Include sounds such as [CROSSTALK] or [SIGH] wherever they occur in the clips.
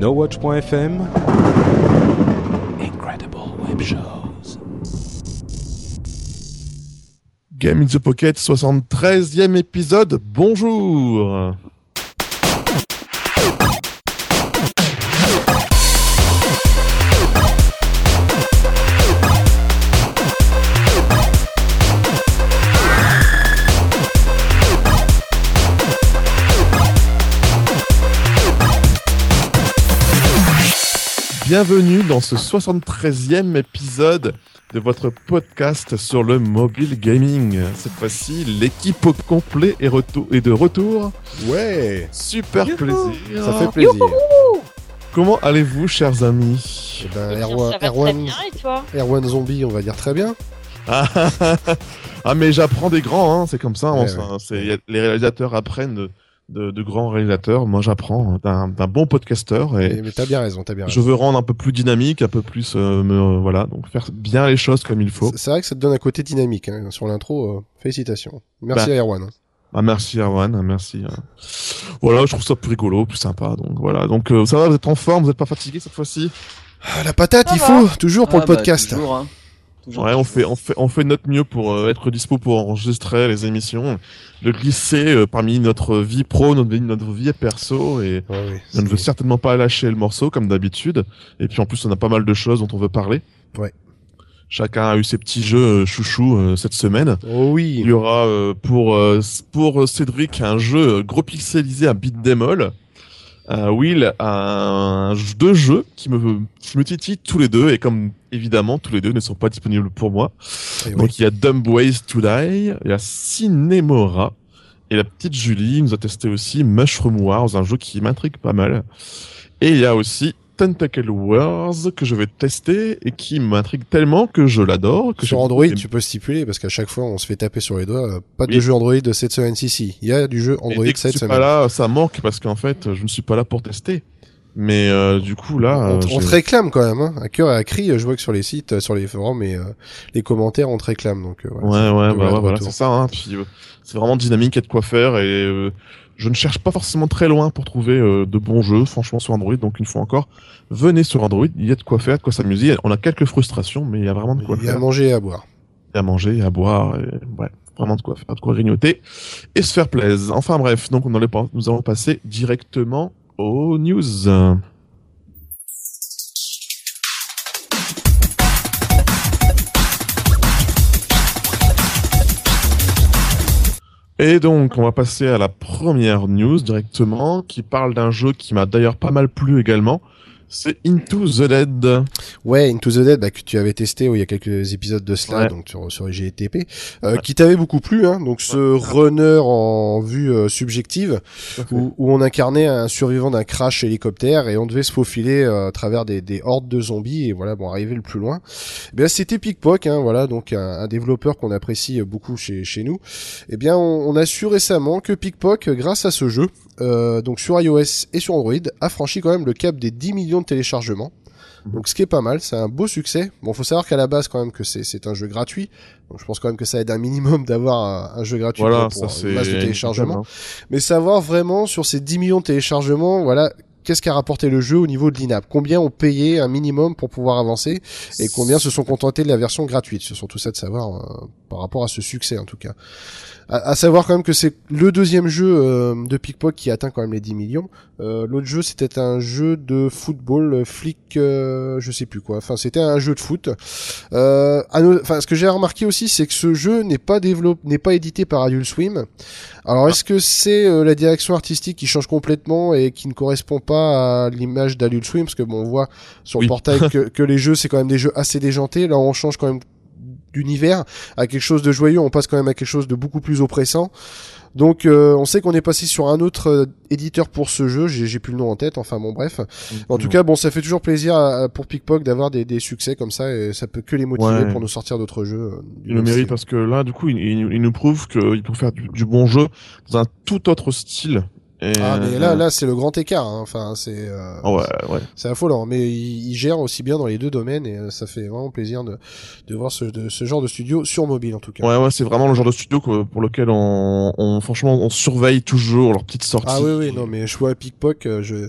NoWatch.fm Incredible Web Shows. Game in the Pocket, 73e épisode. Bonjour. Bienvenue dans ce 73e épisode de votre podcast sur le mobile gaming. Cette fois-ci, l'équipe au complet est, retour- est de retour. Ouais, Super plaisir. ça fait plaisir. Comment allez-vous, chers amis? Eh ben, Eh bien, Erwan, Erwan, bien et toi? Erwan Zombie, on va dire très bien. ah, [LAUGHS] ah, mais j'apprends des grands, hein, c'est comme ça. Ouais, ouais. les réalisateurs apprennent de, de- grands réalisateurs. Moi, j'apprends d'un d'un bon podcasteur et Mais, t'as bien raison, t'as bien je raison. veux rendre un peu plus dynamique, un peu plus, euh, me- voilà, donc faire bien les choses comme il faut. C'est- vrai que ça te donne un côté dynamique hein, sur l'intro. euh, félicitations. Merci Bah. à Erwan. hein. Ah, merci Erwan, merci. Voilà, je trouve ça plus rigolo, plus sympa. Donc voilà, donc euh, ça va, vous êtes en forme, vous êtes pas fatigué cette fois-ci? Ah, la patate, Ça il va. faut toujours pour Ah le bah, podcast. toujours, hein. Toujours. Ouais, on fait, on fait, on fait notre mieux pour euh, être dispo pour enregistrer les émissions, de glisser euh, parmi notre vie pro, notre vie, notre vie perso, et Ouais, je ne veux c'est- certainement pas lâcher le morceau comme d'habitude. Et puis en plus, on a pas mal de choses dont on veut parler. Ouais. Chacun a eu ses petits jeux euh, chouchous euh, cette semaine. Oh Il oui. y aura euh, pour euh, pour Cédric un jeu euh, gros pixelisé à beat all. Euh, Will un deux jeux qui me qui me titillent tous les deux et comme évidemment tous les deux ne sont pas disponibles pour moi. Eh oui. Donc il y a Dumb Ways to Die, il y a Cinemora et la petite Julie nous a testé aussi Mushroom Wars, un jeu qui m'intrigue pas mal. Et il y a aussi Tentacle Wars que je vais tester et qui m'intrigue tellement que je l'adore. que Sur Android, tu peux stipuler parce qu'à chaque fois on se fait taper sur les doigts. euh, Pas de jeu Android de cette semaine. Si, si. Il y a du jeu Et Android dès que je cette suis semaine. pas là, ça manque parce qu'en fait, je ne suis pas là pour tester. Mais euh, du coup là, On, euh, te- on te réclame quand même, hein. à cœur et à cri. Je vois que sur les sites, euh, sur les forums et euh, les commentaires, on te réclame. Donc, euh, ouais ouais, c'est- bah, ouais, voilà, c'est ça. Hein. Puis euh, c'est vraiment dynamique, il y a de quoi faire et euh, je ne cherche pas forcément très loin pour trouver euh, de bons jeux, franchement sur Android. Donc une fois encore, venez sur Android, il y a de quoi faire, de quoi s'amuser. On a quelques frustrations, mais il y a vraiment de quoi Il y a à faire, manger et à boire. Il y a à manger, a à boire, et, ouais, vraiment de quoi faire, de quoi grignoter et se faire plaisir. Enfin bref, donc on pas- nous allons passer directement aux news. Et donc, on va passer à la première news directement, qui parle d'un jeu qui m'a d'ailleurs pas mal plu également. C'est Into the Dead. Ouais, Into the Dead, bah, que tu avais testé oh, il y a quelques épisodes de cela, Ouais. donc sur, sur GTP, euh, Ouais. qui t'avait beaucoup plu, hein, donc ce runner en vue euh, subjective, où, où on incarnait un survivant d'un crash hélicoptère et on devait se faufiler euh, à travers des, des hordes de zombies et voilà, bon, arriver le plus loin. Eh bien, c'était Pickpock, hein, voilà, donc un, un développeur qu'on apprécie beaucoup chez, chez nous. Eh bien, on, on a su récemment que Pickpock, grâce à ce jeu, euh, donc sur iOS et sur Android, a franchi quand même le cap des 10 millions de téléchargements. Donc ce qui est pas mal, c'est un beau succès. Bon, faut savoir qu'à la base quand même que c'est un jeu gratuit. Donc je pense quand même que ça aide un minimum [LAUGHS] d'avoir un, un jeu gratuit Voilà, pour, ça une masse de téléchargements. hein. Mais savoir vraiment sur ces 10 millions de téléchargements, voilà, qu'est-ce qu'a rapporté le jeu au niveau de l'INAP? Combien ont payé un minimum pour pouvoir avancer? Et combien se sont contentés de la version gratuite? C'est surtout ça de savoir euh, par rapport à ce succès en tout cas. À, à savoir quand même que c'est le deuxième jeu euh, de Pickpock qui atteint quand même les 10 millions. Euh, L'autre jeu c'était un jeu de football, euh, flic, euh, je sais plus quoi. Enfin c'était un jeu de foot. Euh, Enfin ce que j'ai remarqué aussi c'est que ce jeu n'est pas développé, n'est pas édité par Adult Swim. Alors est-ce que c'est euh, la direction artistique qui change complètement et qui ne correspond pas à l'image d'Adult Swim? Parce que bon on voit sur Oui. le portail que, que les jeux c'est quand même des jeux assez déjantés. Là on change quand même d'univers à quelque chose de joyeux, on passe quand même à quelque chose de beaucoup plus oppressant. Donc euh, on sait qu'on est passé sur un autre euh, éditeur pour ce jeu, j'ai plus le nom en tête, enfin bon bref. En tout cas bon ça fait toujours plaisir à- à- pour Pickpock d'avoir des, des succès comme ça et ça peut que les motiver Ouais. pour nous sortir d'autres jeux. euh, Il le mérite parce que là, du coup, il, il- il nous prouve qu'il peut faire du, du bon jeu dans un tout autre style Et, Ah, mais euh, là, là, c'est le grand écart. hein. Enfin, c'est. euh, ouais, ouais. C'est affolant, mais il, il gère aussi bien dans les deux domaines et euh, ça fait vraiment plaisir de, de voir ce, de, ce genre de studio sur mobile en tout cas. Ouais, ouais, c'est vraiment le genre de studio que- pour lequel on, on, franchement, on surveille toujours leurs petites sorties. Ah oui, oui, non, mais je vois Pickpock, euh, je,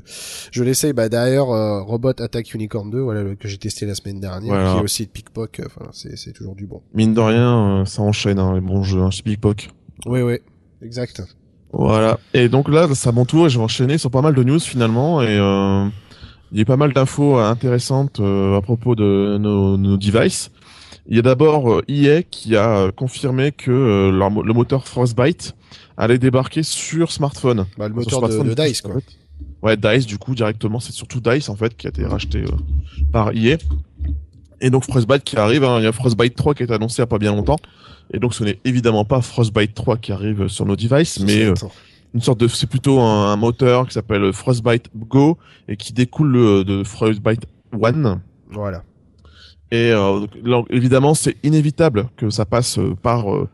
je l'essaye. Bah, euh, Robot Attack Unicorn 2, voilà, le- que j'ai testé la semaine dernière, Voilà. qui est aussi de Pickpock, enfin, c'est, c'est toujours du bon. Mine de rien, ça enchaîne, hein, les bons jeux, hein, chez Pickpock. Oui, oui, exact. Voilà. Et donc là, c'est à mon tour et je vais enchaîner sur pas mal de news finalement. Et euh, il y a pas mal d'infos intéressantes euh, à propos de nos, nos devices. Il y a d'abord euh, EA qui a confirmé que euh, leur le moteur Frostbite allait débarquer sur smartphone. Bah, le moteur de, smartphone, de Dice, quoi. Ouais, Dice du coup directement, c'est surtout Dice en fait qui a été racheté euh, par EA. Et donc Frostbite qui arrive, hein, il y a Frostbite 3 qui été annoncé il y a pas bien longtemps. Et donc ce n'est évidemment pas Frostbite 3 qui arrive sur nos devices, mais euh, une sorte de c'est plutôt un, un moteur qui s'appelle Frostbite Go et qui découle euh, de Frostbite One. Voilà. Et euh, donc, évidemment, c'est inévitable que ça passe euh, par euh,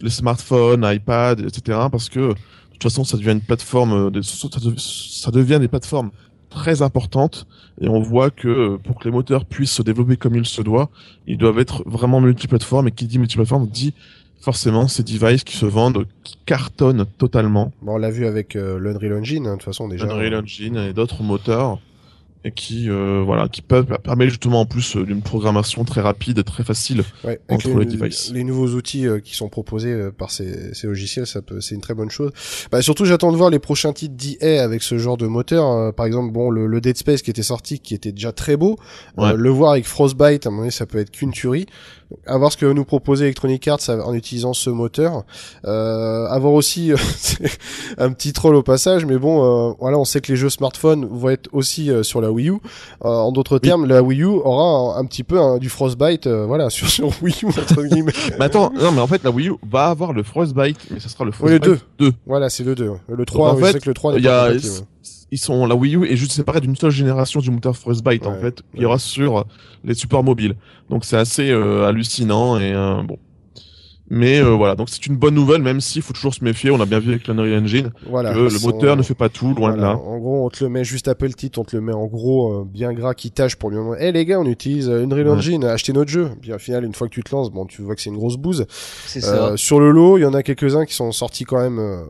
les smartphones, iPad, etc. Parce que de toute façon, ça devient une plateforme, de- ça dev- ça devient des plateformes très importantes. Et on voit que euh, pour que les moteurs puissent se développer comme il se doit, ils doivent être vraiment multiplateformes. Et qui dit multiplateforme dit forcément ces devices qui se vendent, qui cartonnent totalement. Bon, on l'a vu avec euh, l'Unreal Engine, hein, de toute façon, déjà. Unreal Engine et d'autres moteurs et qui euh, voilà qui peuvent permettre justement en plus euh, d'une programmation très rapide et très facile Ouais, entre les, les devices. les nouveaux outils euh, qui sont proposés euh, par ces, ces logiciels, ça peut, c'est une très bonne chose. Bah, surtout, j'attends de voir les prochains titres d'EA avec ce genre de moteur. euh, par exemple, bon, le, le Dead Space qui était sorti, qui était déjà très beau. Ouais. le voir avec Frostbite, à un moment donné, ça peut être qu'une tuerie. Donc, À voir ce que nous proposer Electronic Arts en utilisant ce moteur. Euh, avoir aussi [LAUGHS] c'est un petit troll au passage, mais bon, euh, voilà, on sait que les jeux smartphones vont être aussi euh, sur la Wii U. Euh, en d'autres termes, la Wii U aura un, un petit peu un- du Frostbite, euh, voilà, [LAUGHS] sur, sur Wii U entre [LAUGHS] guillemets. mais attends non mais en fait la Wii U va avoir le Frostbite mais ça sera le Oui, le Frostbite 2 voilà, c'est le 2. Le 3, en oui, je fait, sais que le 3 n'est y pas a. ils sont la Wii U est juste séparée d'une seule génération du moteur Frostbite en Ouais, fait qui ouais. aura sur les supports mobiles donc c'est assez euh, hallucinant et euh, bon mais euh, voilà donc c'est une bonne nouvelle même s'il faut toujours se méfier on a bien vu avec l'Unreal Engine Voilà. que le moteur ne fait pas tout loin de là En gros, on te le met juste après le titre, on te le met en gros euh, bien gras qui tâche pour lui dire Eh les gars, on utilise euh, Unreal Ouais. Engine, achetez notre jeu. Puis au final, une fois que tu te lances, bon, tu vois que c'est une grosse bouse. C'est ça. Euh, sur le lot, il y en a quelques-uns qui sont sortis quand même euh,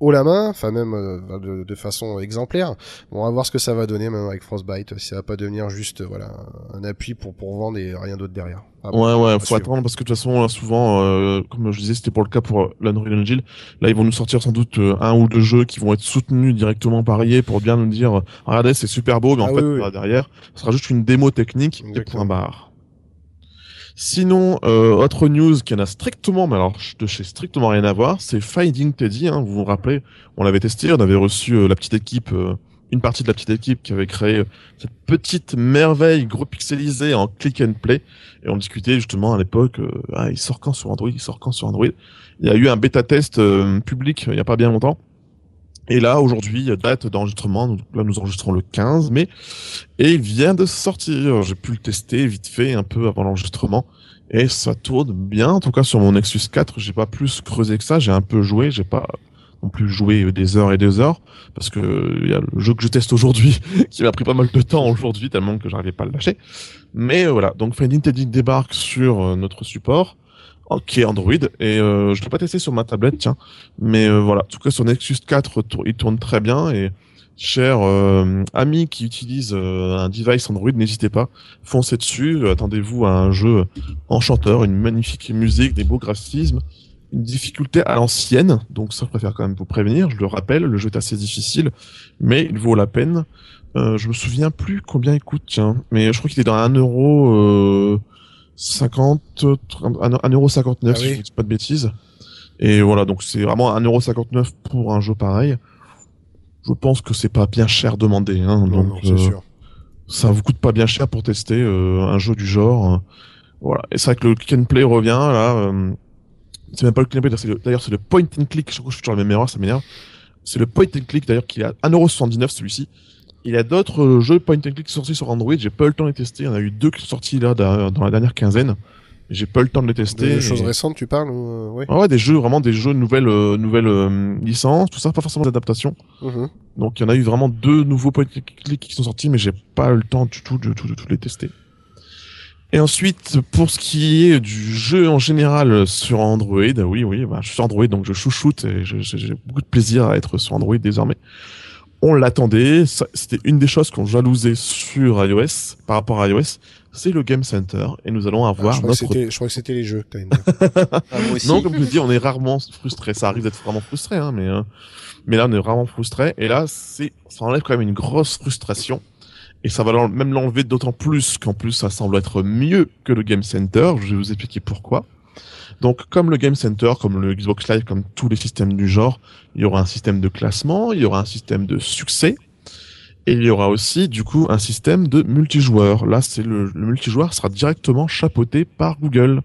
haut la main, enfin même euh, de, de façon exemplaire. Bon, on va voir ce que ça va donner maintenant avec Frostbite, si ça va pas devenir juste euh, voilà un appui pour pour vendre et rien d'autre derrière. Ah bon, Ouais, ouais, faut suivre. attendre parce que de toute façon, là, souvent, euh, comme je disais, c'était pour le cas pour euh, l'Unreal Engine. Là, ils vont nous sortir sans doute euh, un ou deux jeux qui vont être soutenus directement par EA pour bien nous dire, euh, regardez, c'est super beau, mais en Ah fait, oui, derrière, ce sera juste une démo technique et Exactement. point barre. Sinon, euh, autre news qui en a strictement, mais alors de chez strictement rien à voir, c'est Finding Teddy. Hein, vous vous rappelez, on l'avait testé, on avait reçu euh, la petite équipe, euh, une partie de la petite équipe qui avait créé cette petite merveille gros pixelisée en click and play. Et on discutait justement à l'époque, ah, il sort quand sur Android, il sort quand sur Android. Il y a eu un bêta test public il y a pas bien longtemps. Et là, aujourd'hui, date d'enregistrement, là nous enregistrons le 15 mai, et il vient de sortir. J'ai pu le tester vite fait, un peu avant l'enregistrement, et ça tourne bien. En tout cas, sur mon Nexus 4, j'ai pas plus creusé que ça. J'ai un peu joué, j'ai pas non plus joué des heures et des heures, parce que il y a le jeu que je teste aujourd'hui [LAUGHS] qui m'a pris pas mal de temps aujourd'hui, tellement que j'arrivais pas à le lâcher. Mais euh, voilà, donc Finding Teddy débarque sur euh, notre support, qui est Android, et euh, je l'ai pas testé sur ma tablette, tiens. Mais euh, voilà, en tout cas sur Nexus 4, tour- il tourne très bien, et chers euh, amis qui utilisent euh, un device Android, n'hésitez pas, foncez dessus, attendez-vous à un jeu enchanteur, une magnifique musique, des beaux graphismes, une difficulté à l'ancienne, donc ça je préfère quand même vous prévenir, je le rappelle, le jeu est assez difficile, mais il vaut la peine. Euh, je me souviens plus combien il coûte, tiens, mais je crois qu'il est dans un euro euh, 50, 30, un un euro 59 Ah si oui. je dis pas de bêtises. Et voilà, donc c'est vraiment un euro 59 pour un jeu pareil. Je pense que c'est pas bien cher demandé, hein, Non, donc non, euh, sûr. ça vous coûte pas bien cher pour tester euh, un jeu du genre. euh, voilà. Et c'est vrai que le click and play revient là. euh, c'est même pas le click and play, d'ailleurs, c'est le- d'ailleurs c'est le point and click. Je crois que je suis sur la même erreur, ça m'énerve. C'est le point and click d'ailleurs qui est à 1,79€ celui-ci. Il y a d'autres jeux point and click sortis sur Android. J'ai pas eu le temps de les tester. Il y en a eu deux qui sont sortis là dans la dernière quinzaine. J'ai pas eu le temps de les tester. Des choses récentes, tu parles ou... euh, ouais. Ah ouais, des jeux, vraiment des jeux nouvelles, euh, nouvelles euh, licences, tout ça, pas forcément d'adaptation. Mhm. Donc il y en a eu vraiment deux nouveaux point and click qui sont sortis, mais j'ai pas eu le temps du tout de, tout- de les tester. Et ensuite, pour ce qui est du jeu en général sur Android, oui, oui, bah, je suis sur Android, donc je chouchoute et j'ai beaucoup de plaisir à être sur Android désormais. On l'attendait, c'était une des choses qu'on jalousait sur iOS, par rapport à iOS, c'est le Game Center, et nous allons Ah, avoir je, crois que notre c'était, je crois que c'était les jeux. que t'allais me dire. Ah, non, comme je dis, on est rarement frustré. Ça arrive d'être vraiment frustré, hein, mais euh, mais là, on est vraiment frustré. Et là, c'est ça enlève quand même une grosse frustration. Et ça va même l'enlever d'autant plus qu'en plus, ça semble être mieux que le Game Center. Je vais vous expliquer pourquoi. Donc, comme le Game Center, comme le Xbox Live, comme tous les systèmes du genre, il y aura un système de classement, il y aura un système de succès, et il y aura aussi, du coup, un système de multijoueur. Là, c'est le, le multijoueur sera directement chapeauté par Google.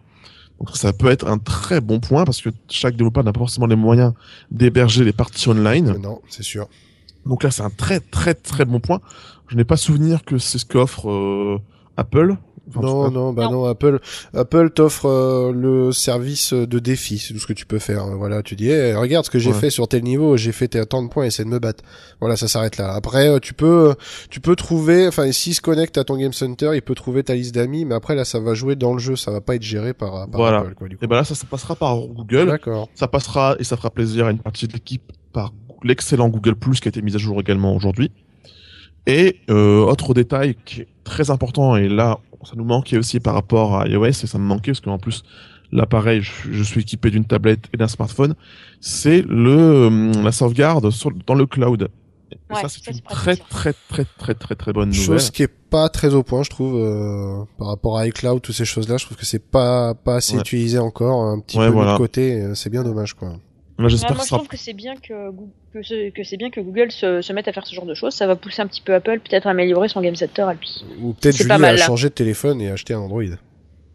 Donc ça peut être un très bon point parce que chaque développeur n'a pas forcément les moyens d'héberger les parties online. Non, c'est sûr. Donc là, c'est un très très très bon point. Je n'ai pas souvenir que c'est ce qu'offre euh, Apple. Enfin, non, non, bah Non. non. Apple, Apple t'offre euh, le service de défi. C'est tout ce que tu peux faire. Voilà, tu dis, Eh, regarde ce que j'ai Ouais. fait sur tel niveau. J'ai fait tes- tant de points, essaie de me battre. Voilà, ça s'arrête là. Après, euh, tu peux, tu peux trouver. Enfin, s'il se connecte à ton Game Center, il peut trouver ta liste d'amis. Mais après, là, ça va jouer dans le jeu. Ça va pas être géré par, par Voilà. Apple, quoi, du coup. Et ben là, ça, ça passera par Google. D'accord. Ça passera et ça fera plaisir à une partie de l'équipe par l'excellent Google Plus qui a été mis à jour également aujourd'hui. Et euh, autre détail qui est très important et là ça nous manquait aussi par rapport à iOS et ça me manquait parce qu'en plus l'appareil je, je suis équipé d'une tablette et d'un smartphone, c'est le euh, la sauvegarde sur- dans le cloud. Et Ouais, ça c'est une très très très très très très bonne nouvelle. Chose qui est pas très au point, je trouve, euh, par rapport à iCloud, toutes ces choses-là. Je trouve que c'est pas pas assez Ouais. utilisé encore, un petit Ouais, peu voilà. de côté. euh, C'est bien dommage, quoi. Moi, que je sera trouve que c'est bien que, Goo- que, ce- que c'est bien que Google se, se mette à faire ce genre de choses. Ça va pousser un petit peu Apple, peut-être améliorer son Game lui. Ou peut-être C'est Julie pas mal, a là. changé de téléphone et acheté un Android.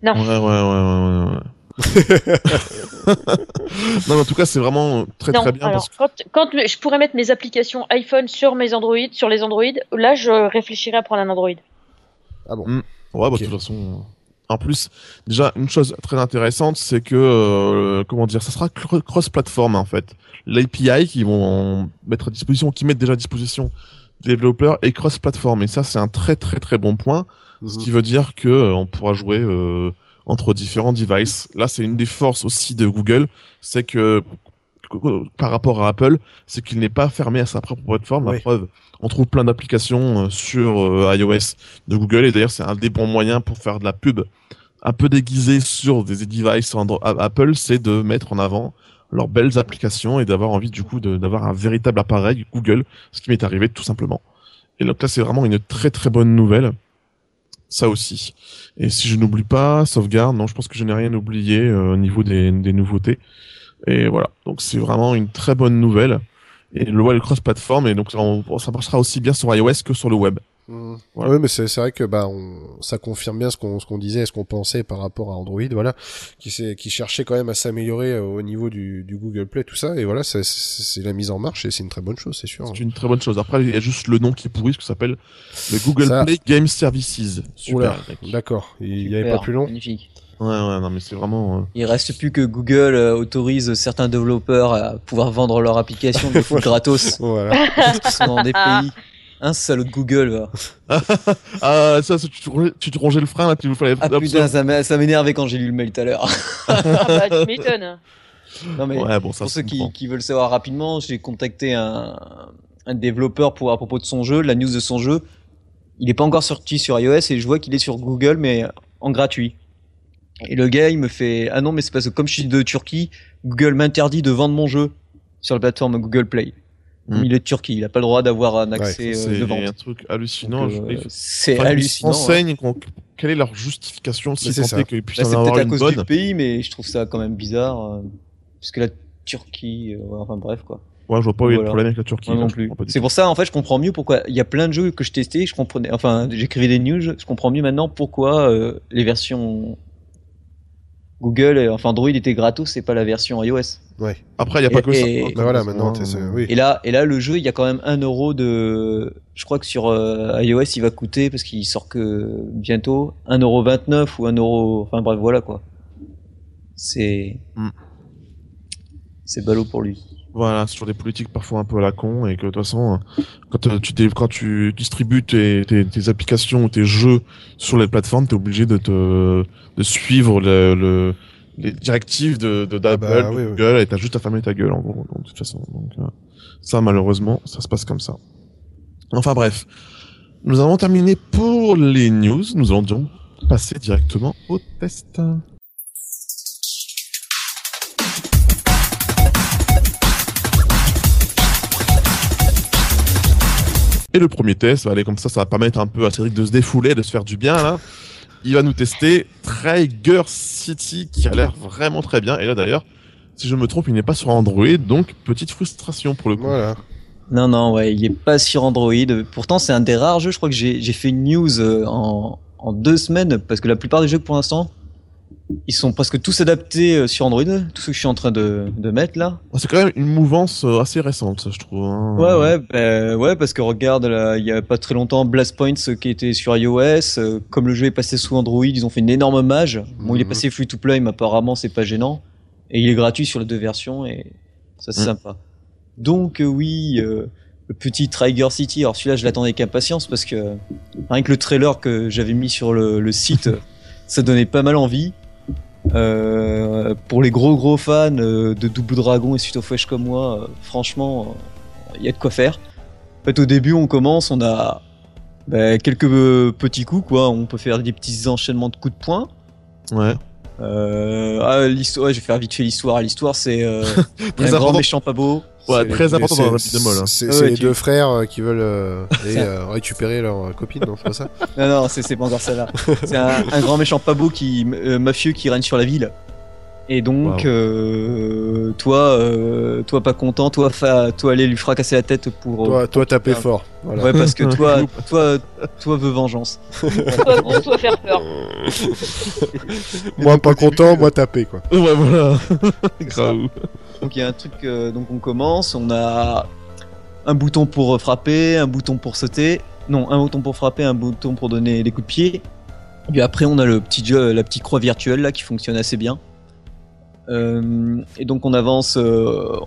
Non. Ouais, ouais, ouais, ouais, ouais, ouais. [LAUGHS] non, mais en tout cas, c'est vraiment très non, très bien alors parce que quand, quand je pourrais mettre mes applications iPhone sur mes Android, sur les Android, là je réfléchirais à prendre un Android. Ah bon. Mm. Ouais, bah, de toute façon. En plus, déjà, une chose très intéressante, c'est que, euh, comment dire, ça sera cr- cross-platform, en fait. L'API qui vont mettre à disposition, qui mettent déjà à disposition des développeurs est cross-platform. Et ça, c'est un très très très bon point. Ce Mhm. qui veut dire que euh, on pourra jouer euh, entre différents devices. Là, c'est une des forces aussi de Google, c'est que par rapport à Apple, c'est qu'il n'est pas fermé à sa propre plateforme. Oui. La preuve, on trouve plein d'applications euh, sur euh, iOS de Google et d'ailleurs c'est un des bons moyens pour faire de la pub un peu déguisée sur des devices Apple, c'est de mettre en avant leurs belles applications et d'avoir envie du coup d'avoir un véritable appareil Google, ce qui m'est arrivé tout simplement. Et donc là c'est vraiment une très très bonne nouvelle. Ça aussi. Et si je n'oublie pas, sauvegarde, non, je pense que je n'ai rien oublié euh, au niveau des, des nouveautés. Et voilà. Donc c'est vraiment une très bonne nouvelle. Et le web cross-platform, et donc on- ça marchera aussi bien sur iOS que sur le web. Voilà. Oui, mais c'est vrai que bah on, ça confirme bien ce qu'on ce qu'on disait, ce qu'on pensait par rapport à Android, voilà, qui s'est- qui cherchait quand même à s'améliorer euh, au niveau du, du Google Play, tout ça, et voilà, c'est- la mise en marche et c'est une très bonne chose, c'est sûr. C'est une très bonne chose. Après, il y a juste le nom qui est pourri, ce que ça s'appelle le Google Ça- Play Game Services. Super. D'accord. Il y Super, avait pas plus long. Magnifique. Ouais, ouais, non, mais c'est vraiment. euh, Il reste plus que Google euh, autorise certains développeurs à pouvoir vendre leur application de foot [LAUGHS] gratos. Voilà. Parce qu'ils sont dans des pays. Un salaud de Google, va. [LAUGHS] Ah, ça, ça, tu, te rongeais- tu te rongeais le frein là, tu fallait. Ah putain, ça m'énervait quand j'ai lu le mail tout à l'heure. [LAUGHS] ah bah tu m'étonnes. Non mais Ouais, bon, ça pour ceux qui, qui veulent savoir rapidement, j'ai contacté un, un développeur pour à propos de son jeu, la news de son jeu. Il est pas encore sorti sur iOS et je vois qu'il est sur Google mais en gratuit. Et le gars, il me fait ah non mais c'est parce que comme je suis de Turquie, Google m'interdit de vendre mon jeu sur la plateforme Google Play. Hmm. Il est de Turquie, il a pas le droit d'avoir un accès euh, C'est de vente. un truc hallucinant. Euh, il c'est enfin, hallucinant. hein. quelle est leur justification si c'est ça. est qu'ils puissent Là, en c'est peut-être à cause bonne. du pays, mais je trouve ça quand même bizarre. euh, parce que la Turquie, euh, enfin bref quoi. Ouais, je vois pas où est le Voilà. problème avec la Turquie. Moi là, non plus. C'est pour ça, en fait, je comprends mieux pourquoi il y a plein de jeux que je testais, je comprenais, enfin, j'écrivais des news, je comprends mieux maintenant pourquoi euh, les versions Google, et, enfin Android étaient gratos, c'est pas la version iOS. Ouais. Après, il n'y a pas Et- que ça. et- Bah voilà, maintenant, oui. Et là, et là, le jeu, il y a quand même un euro de, je crois que sur euh, iOS, il va coûter parce qu'il sort que bientôt 1,29€ ou 1€, enfin bref, voilà quoi. c'est Mm. C'est ballot pour lui. Voilà, sur des politiques parfois un peu à la con et que de toute façon, euh, quand euh, tu, quand tu distribues tes, tes, tes applications ou tes jeux sur les plateformes, t'es obligé de te de suivre le, le les directives de de d'Apple, bah, oui, oui. Google, et t'as juste à fermer ta gueule en gros. Donc, de toute façon, donc euh, ça malheureusement, ça se passe comme ça. Enfin bref, nous avons terminé pour les news. Nous allons donc passer directement au test. Et le premier test, allez, comme ça, ça va permettre un peu à Cédric de se défouler, de se faire du bien, là. Il va nous tester Trigger City, qui a l'air vraiment très bien. Et là, d'ailleurs, si je me trompe, il n'est pas sur Android, donc petite frustration pour le coup. Voilà. Non, non, ouais, il est pas sur Android. Pourtant, c'est un des rares jeux. Je crois que j'ai fait une news euh, en, en deux semaines parce que la plupart des jeux pour l'instant, ils sont presque tous adaptés euh, sur Android. Tous ceux que je suis en train de, de mettre là. C'est quand même une mouvance euh, assez récente, ça, je trouve. hein. Ouais, ouais, bah, ouais, parce que regarde, il y a pas très longtemps, Blast Points euh, qui était sur iOS. comme le jeu est passé sous Android, ils ont fait une énorme mage. Bon, il est Mhm. passé free to play, mais apparemment, c'est pas gênant. Et il est gratuit sur les deux versions et ça, c'est Mhm. sympa. Donc, oui, euh, le petit Trigger City. Alors, celui-là, je l'attendais avec impatience parce que rien que le trailer que j'avais mis sur le, le site, [LAUGHS] ça donnait pas mal envie. Euh, pour les gros gros fans euh, de Double Dragon et Suite of comme moi, euh, franchement, il y a de quoi faire. En fait, au début, on commence, on a bah, quelques petits coups, quoi. On peut faire des petits enchaînements de coups de poing. Ouais. Euh, ah, l'histoire, ouais, je vais faire vite fait l'histoire. L'histoire, c'est euh, [LAUGHS] Très un grand méchant pas beau. Ouais, C'est très les- important c'est- dans beat'em all, hein. C'est Ah c'est ouais, les tu- deux frères euh, qui veulent euh, [LAUGHS] aller, euh, récupérer leur copine, non, c'est pas ça Non, non, c'est c'est pas encore ça là. c'est un, un grand méchant pas beau qui, euh, mafieux qui règne sur la ville. Et donc, Wow. euh, toi, euh, toi pas content, toi, fa, toi aller lui fracasser la tête pour. Toi, toi taper fort. Voilà. Ouais, parce que [LAUGHS] toi, toi, toi veux vengeance. Toi, toi faire peur. [LAUGHS] Moi pas content, moi taper quoi. Ouais, voilà. [LAUGHS] Grave. Donc il y a un truc, euh, donc on commence, on a un bouton pour frapper, un bouton pour sauter, non, un bouton pour frapper, un bouton pour donner des coups de pied. Et puis après on a le petit jeu, la petite croix virtuelle là qui fonctionne assez bien. Euh, et donc on avance, euh,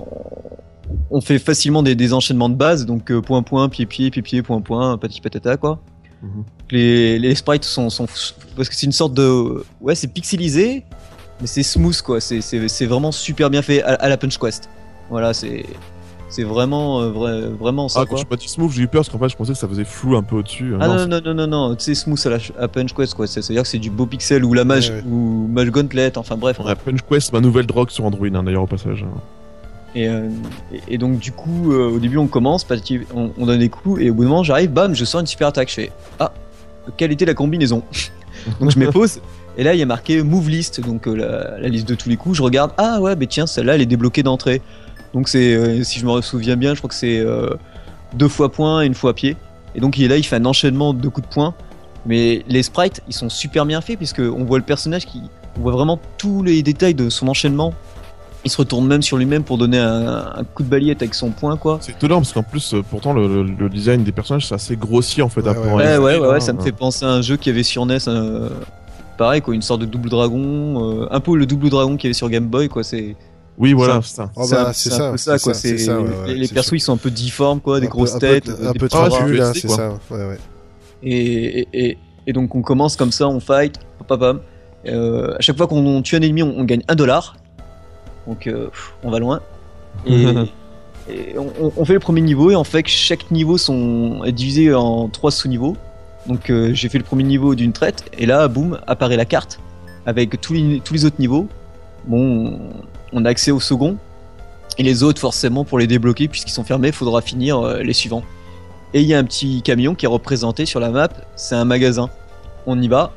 on- fait facilement des, des enchaînements de base, donc euh, point point, pied pied, pied pied, point point, petit patata quoi. Mhm. Les, les sprites sont, sont parce que c'est une sorte de ouais c'est pixelisé mais c'est smooth quoi c'est vraiment super bien fait à, à la Punch Quest voilà c'est c'est vraiment euh, vrai- vraiment ça Ah, quand quoi. tu m'as dit smooth, j'ai eu peur parce qu'en fait, je pensais que ça faisait flou un peu au-dessus. ah Non, non non non non non c'est smooth à la à Punch Quest quoi c'est à dire que c'est du beau pixel ou la mage Ouais, ouais. ou mage gauntlet enfin bref Ouais, Punch Quest, ma nouvelle drogue sur Android, hein, d'ailleurs, au passage. Et, euh, et, et donc du coup, euh, au début on commence, on, on donne des coups, et au bout d'un moment j'arrive, bam, je sens une super attaque. Je fais ah, quelle était la combinaison? [LAUGHS] Donc je me pose, et là il y a marqué move list, donc euh, la, la liste de tous les coups. Je regarde, ah ouais, mais tiens, celle-là elle est débloquée d'entrée. Donc c'est, euh, si je me souviens bien, je crois que c'est euh, deux fois point et une fois pied. Et donc il est là, il fait un enchaînement de coups de poing. Mais les sprites, ils sont super bien faits puisque on voit le personnage qui, on voit vraiment tous les détails de son enchaînement. Il se retourne même sur lui-même pour donner un, un coup de balayette avec son poing, quoi. C'est étonnant parce qu'en plus, euh, pourtant, le, le- le design des personnages, c'est assez grossier en fait. Ouais, à ouais, Ouais, ouais, hein. ça me fait penser à un jeu qu'il y avait sur NES. euh, pareil, quoi, une sorte de double dragon. euh, un peu le double dragon qu'il y avait sur Game Boy, quoi. C'est Oui, voilà, c'est ça. Oh bah, c'est quoi. ouais, ouais, les, persos, ils sont un peu difformes, quoi, des Un grosses têtes, un peu Ah, UFC, c'est ça. Ouais, ouais. Et, et, donc on commence comme ça, on fight, pam, pam. Euh, à chaque fois qu'on tue un ennemi, on, on gagne un dollar. Donc euh, pff, on va loin. Et, [LAUGHS] et on, on- on fait le premier niveau et en fait chaque niveau sont, est divisé en trois sous-niveaux. Donc euh, j'ai fait le premier niveau d'une traite et là, boum, apparaît la carte avec tous les, tous les autres niveaux. Bon, on, a accès au second. Et les autres, forcément, pour les débloquer, puisqu'ils sont fermés, il faudra finir euh, les suivants. Et il y a un petit camion qui est représenté sur la map, c'est un magasin. On y va,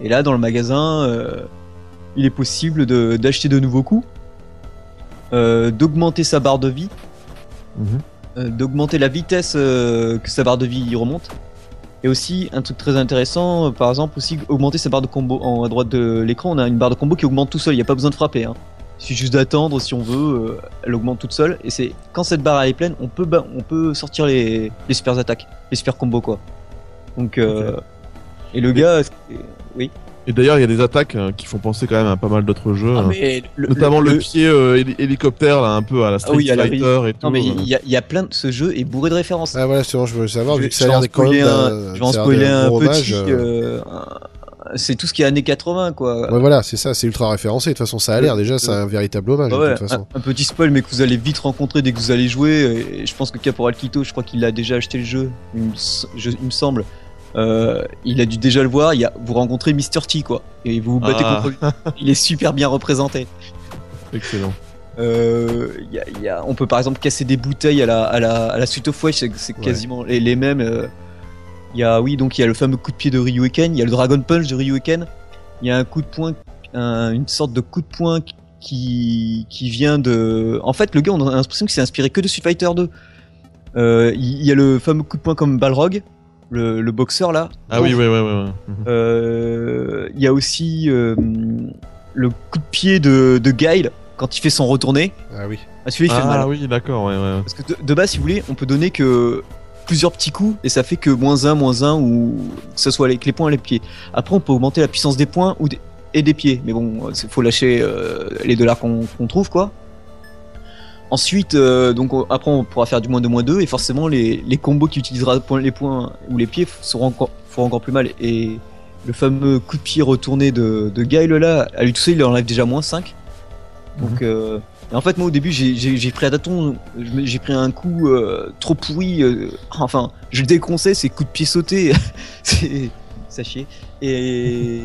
et là dans le magasin, euh, il est possible de- d'acheter de, nouveaux coups, euh, d'augmenter sa barre de vie, Mhm. d'augmenter la vitesse que sa barre de vie remonte. Et aussi, un truc très intéressant, par exemple, aussi augmenter sa barre de combo. En à droite de l'écran, on a une barre de combo qui augmente tout seul, il n'y a pas besoin de frapper. Hein. Il suffit juste d'attendre si on veut, euh, elle augmente toute seule. Et c'est quand cette barre elle est pleine, on peut, on peut sortir les, les super attaques, les super combos quoi. Donc, euh, et le gars, oui. Et d'ailleurs, il y a des attaques euh, qui font penser quand même à pas mal d'autres jeux. Ah, hein. mais le- Notamment le, le- pied euh, héli- hélicoptère, là, un peu à la Street Ah oui, à la- Fighter et tout. Non, mais il y, a- il y a plein de. Ce jeu est bourré de références. Ah voilà, c'est je veux savoir, je vu vais, que ça a l'air en des je vais en spoiler un petit. euh. euh, un- c'est tout ce qui est années 80, quoi. Ouais, voilà, c'est ça, c'est ultra référencé. De toute façon, ça a l'air déjà, c'est un véritable hommage. Ouais, de toute façon. un, un petit spoil, mais que vous allez vite rencontrer dès que vous allez jouer. Et je pense que Caporal Quito, je crois qu'il a déjà acheté le jeu, il me, s- je- il me semble. Euh, il a dû déjà le voir. Il y a, vous rencontrez Mr. T, quoi. Et vous vous battez Ah. contre lui. Il est super bien représenté. Excellent. Euh, il y a- il y a- on peut par exemple casser des bouteilles à la, à la, à la suite of Wesh, c'est Ouais. quasiment les, les mêmes. euh. Il y a, oui, donc il y a le fameux coup de pied de Ryuken, il y a le Dragon Punch de Ryuken, il y a un coup de poing, un- une sorte de coup de poing qui, qui vient de. En fait, le gars, on a l'impression qu'il s'est inspiré que de Street Fighter 2. Euh, il y a le fameux coup de poing comme Balrog, le, le boxeur là. Ah oui, ouais, ouais, ouais. ouais. Mhm. Euh, Il y a aussi euh, le coup de pied de, de Guile quand il fait son retourné. Ah oui. Ah, celui-là, il fait mal. Ah oui, d'accord, ouais, ouais. Parce que de, de base, si vous voulez, on peut donner que plusieurs petits coups et ça fait que moins 1, moins 1 ou que ce soit avec les poings et les pieds. Après, on peut augmenter la puissance des poings ou des- et des pieds. Mais bon, il faut lâcher euh, les dollars qu'on trouve, quoi. Ensuite, euh, donc on- après, on pourra faire du moins 2, moins 2 et forcément, les, les combos qui utilisera les poings ou les pieds seront encore, feront encore plus mal. Et le fameux coup de pied retourné de, de Guile là, à lui tout seul, il enlève déjà moins 5. Donc, euh, et en fait, moi au début, j'ai- pris à tâton, j'ai pris un coup euh, trop pourri. euh, [LAUGHS] enfin, je le déconseille, c'est coup de pied sauté. [LAUGHS] c'est ça chie. Et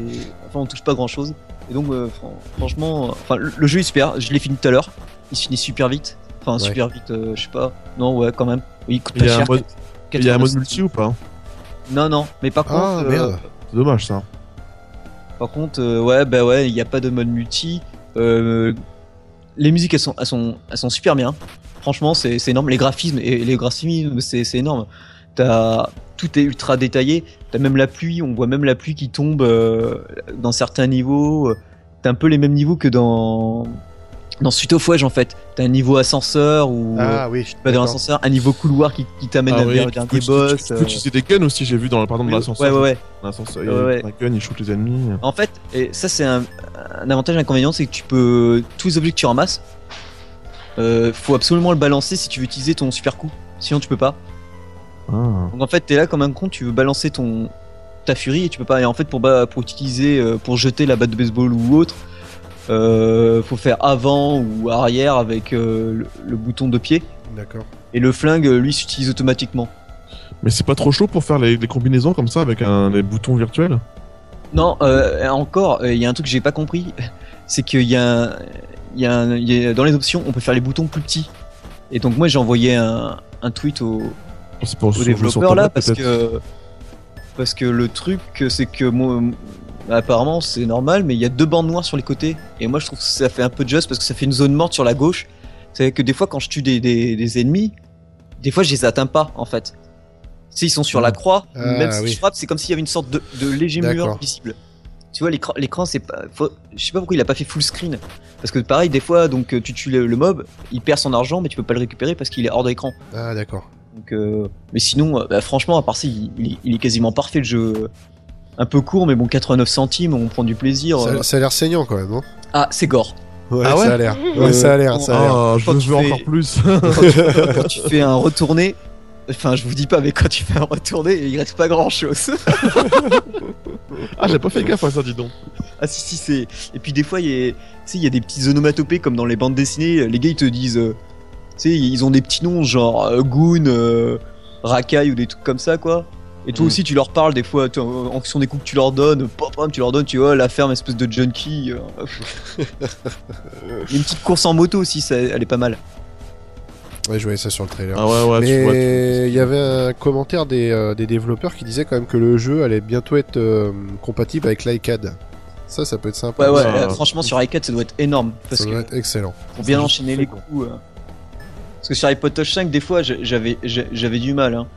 enfin, on touche pas grand chose. Et donc, euh, fran- franchement, enfin, le, jeu est super. Je l'ai fini tout à l'heure. Il se finit super vite. Enfin, Ouais. super vite. euh, je sais pas. Non, ouais, quand même. Il coûte Il pas y a un cher. mode- Il y a un mode 89. multi ou pas? Non, non. Mais par Ah contre, merde. C'est dommage ça. Par contre, euh, ouais, bah ouais, il n'y a pas de mode multi. Euh, les musiques, elles sont, elles super bien. Franchement, c'est énorme. Les graphismes, et les graphismes, c'est énorme. Tout est ultra détaillé. T'as même la pluie. On voit même la pluie qui tombe euh, dans certains niveaux. T'as un peu les mêmes niveaux que dans dans Suite of Wedge en fait. T'as un niveau ascenseur ou Ah oui. pas dans l'ascenseur, un niveau couloir qui, qui t'amène Ah vers oui, le tu dernier boss. Tu, tu peux euh. utiliser des guns aussi, j'ai vu dans, Ouais, l'ascenseur. ouais, ouais. Dans l'ascenseur, il Ouais, a ouais. un gun, il shoot les ennemis. En fait, et ça c'est un, un avantage et un inconvénient, c'est que tu peux tous les objets que tu ramasses, euh, faut absolument le balancer si tu veux utiliser ton super coup. Sinon tu peux pas. Ah. Donc en fait t'es là comme un con, tu veux balancer ton ta furie et tu peux pas. Et en fait pour pour utiliser euh, pour jeter la batte de baseball ou autre, euh, faut faire avant ou arrière avec euh, le, le bouton de pied. D'accord. Et le flingue lui s'utilise automatiquement. Mais c'est pas trop chaud pour faire les, les combinaisons comme ça avec un, des boutons virtuels? Non, euh, encore, il y a un truc que j'ai pas compris, [LAUGHS] c'est qu'il y a, un- il y a, un- il y a- dans les options, on peut faire les boutons plus petits. Et donc moi j'ai envoyé un, un tweet au, sur développeurs là parce que parce que le truc c'est que moi apparemment c'est normal mais il y a deux bandes noires sur les côtés et moi je trouve que ça fait un peu just parce que ça fait une zone morte sur la gauche. C'est que des fois quand je tue des, des, des ennemis, des fois je les atteins pas en fait. Tu sais, ils sont sur la croix, Ah, même si oui. je frappe, c'est comme s'il y avait une sorte de, de léger mur visible. Tu vois, l'écran, l'écran c'est pas. faut- je sais pas pourquoi il a pas fait full screen. Parce que pareil, des fois, donc tu tues le, le mob, il perd son argent, mais tu peux pas le récupérer parce qu'il est hors d'écran. Ah d'accord. Donc, euh, mais sinon, euh, bah, franchement, à part ça, il, il est- il est quasiment parfait le jeu. Un peu court, mais bon, 89 centimes, on prend du plaisir. Ça, ça a l'air saignant quand même, non? Ah, c'est gore. Ouais, Ah ouais? ça a l'air. Euh, Ouais, ça a l'air, ça a l'air. Ah, je veux fais- encore plus. [LAUGHS] Quand tu, [LAUGHS] quand tu fais un retourné, enfin, je vous dis pas, mais quand tu fais un retourné, il reste pas grand chose. [LAUGHS] ah, j'ai pas fait gaffe à ça, dis donc. Ah si si c'est et puis des fois il y a tu sais, il y a des petits onomatopées comme dans les bandes dessinées les gars ils te disent euh, tu sais ils ont des petits noms genre euh, Goon euh, Rakai ou des trucs comme ça quoi et toi Mm. aussi tu leur parles des fois tu- en fonction des coups que tu leur donnes pom, tu leur donnes tu vois la ferme espèce de junkie euh. [LAUGHS] il y a une petite course en moto aussi ça, elle est pas mal Ouais, je voyais ça sur le trailer. Ah ouais, ouais, Mais il y avait un commentaire des, euh, des développeurs qui disait quand même que le jeu allait bientôt être euh, compatible avec l'iCAD. Ça, ça peut être sympa. ouais ouais ça, franchement sur iCat ça doit être énorme parce ça que doit être excellent. pour bien enchaîner les coups. euh. Parce que sur iPod Touch 5, des fois, j'avais du mal. hein.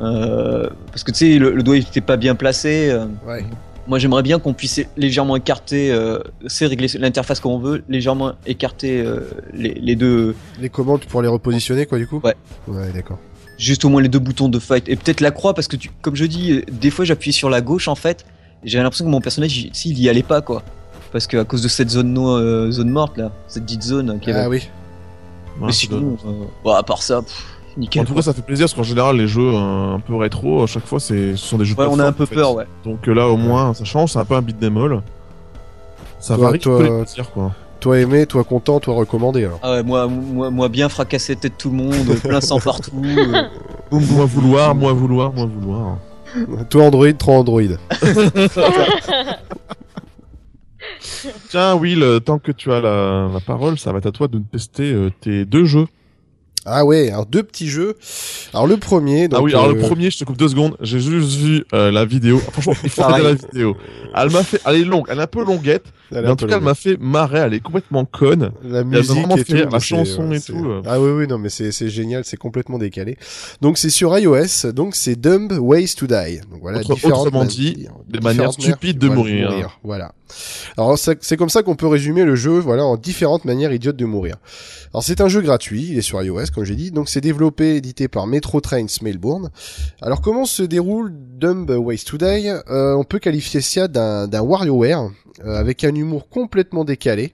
Euh, parce que tu sais, le, le doigt il était pas bien placé. euh. Ouais. Moi, j'aimerais bien qu'on puisse légèrement écarter, euh, c'est régler l'interface comme on veut, légèrement écarter euh, les, les deux, Les commandes pour les repositionner, quoi, du coup? Ouais. Ouais, d'accord. juste au moins les deux boutons de fight. Et peut-être la croix, parce que tu, comme je dis, des fois j'appuyais sur la gauche en fait, J'avais l'impression que mon personnage, il- s'il y allait pas quoi. Parce que à cause de cette zone euh, zone morte là, cette dite zone qui Ah oui. Mais Ouais, sinon, bon, à part ça, pff, nickel. En tout cas, ça fait plaisir parce qu'en général, les jeux euh, un peu rétro, à chaque fois, c'est, ce sont des jeux. de ouais, on a un peu en fait. peur, ouais. Donc euh, là, au moins, ça change. C'est un peu un beat'em all. Ça Toi- varie toi- un peu les plaisirs, quoi. Toi aimé, toi content, toi recommandé alors. Ah ouais, moi, moi, moi bien fracasser tête tout le monde, [LAUGHS] plein sang partout. euh. Moins vouloir, moins vouloir, moins vouloir. Toi Android, trop Android. [LAUGHS] Tiens, Will, tant que tu as la, la parole, ça va être à toi de nous tester euh, tes deux jeux. Ah ouais, alors deux petits jeux. Alors le premier, donc, ah oui, alors le euh, premier, je te coupe deux secondes. J'ai juste vu euh, la vidéo. Franchement, il faut regarder la vidéo. Elle m'a fait, elle est longue, elle est un peu longuette, elle est mais en tout cas, elle m'a fait marrer. Elle est complètement conne. la musique vraiment et fait tout, la chanson et tout, euh. Ah oui oui non mais c'est c'est génial, c'est complètement décalé. Donc c'est sur iOS, donc c'est Dumb Ways to Die. Donc voilà Autre- différentes autrement dit, des manières manières- stupides de voilà, mourir. Voilà. Alors c'est comme ça qu'on peut résumer le jeu, voilà, en différentes manières idiotes de mourir. Alors c'est un jeu gratuit, il est sur iOS comme j'ai dit, donc c'est développé, édité par Metro Trains Melbourne. Alors comment se déroule Dumb Ways to Die Euh, On peut qualifier ça d'un WarioWare euh, avec un humour complètement décalé.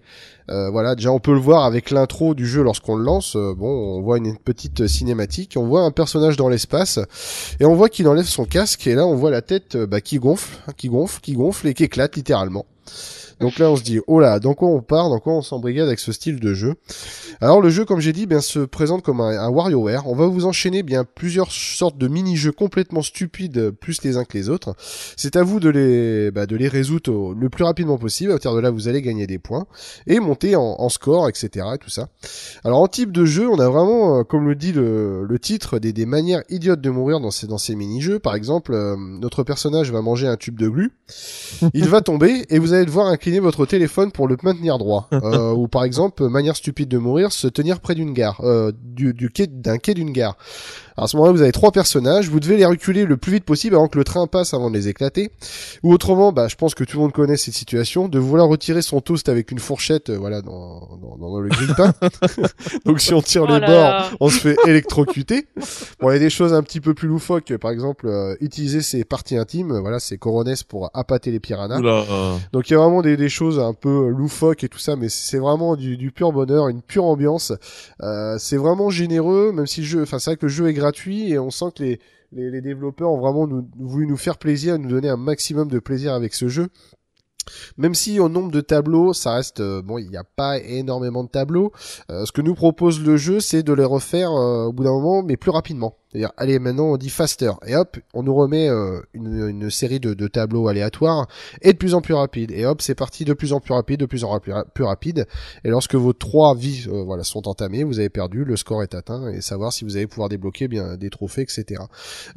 Euh, voilà, déjà on peut le voir avec l'intro du jeu lorsqu'on le lance. Euh, bon, on voit une petite cinématique, on voit un personnage dans l'espace et on voit qu'il enlève son casque et là on voit la tête bah, qui gonfle, qui gonfle, qui gonfle et qui éclate littéralement. Donc là on se dit oh là, dans quoi on part, dans quoi on s'embrigade avec ce style de jeu? Alors le jeu comme j'ai dit bien se présente comme un, un WarioWare. On va vous enchaîner bien plusieurs sortes de mini-jeux complètement stupides plus les uns que les autres. C'est à vous de les bah, de les résoudre le plus rapidement possible. À partir de là vous allez gagner des points et monter en, score etc et tout ça. Alors en type de jeu, on a vraiment, euh, comme le dit le, titre, des, manières idiotes de mourir dans ces, dans ces mini-jeux. Par exemple, euh, notre personnage va manger un tube de glu, il va tomber et vous allez devoir incliner votre téléphone pour le maintenir droit. [LAUGHS] Euh, ou par exemple, manière stupide de mourir, se tenir près d'une gare, euh, du, du quai, d'un quai d'une gare. Alors, à ce moment-là, vous avez trois personnages, vous devez les reculer le plus vite possible avant que le train passe avant de les éclater. Ou autrement, bah, je pense que tout le monde connaît cette situation, de vouloir retirer son toast avec une fourchette, euh, voilà, dans, dans, dans le grille-pain. [LAUGHS] Donc si on tire Oh les bords, là. on se fait électrocuter. Bon, il y a des choses un petit peu plus loufoques, par exemple, euh, utiliser ses parties intimes, euh, voilà, ses coronesses pour appâter les piranhas. Oula, euh, Donc il y a vraiment des, des choses un peu loufoques et tout ça, mais c'est vraiment du, du pur bonheur, une pure ambiance. Euh, c'est vraiment généreux, même si le jeu, enfin c'est vrai que le jeu est et on sent que les, développeurs ont vraiment voulu nous faire plaisir, nous donner un maximum de plaisir avec ce jeu. Même si au nombre de tableaux, ça reste euh, bon, il n'y a pas énormément de tableaux. Euh, ce que nous propose le jeu, c'est de les refaire euh, au bout d'un moment, mais plus rapidement. C'est-à-dire, allez, maintenant on dit faster, et hop, on nous remet une, série de, tableaux aléatoires et de plus en plus rapide. Et hop, c'est parti de plus en plus rapide, de plus en plus, rapide. Et lorsque vos trois vies, voilà, sont entamées, vous avez perdu, le score est atteint, et savoir si vous allez pouvoir débloquer bien des trophées, etc.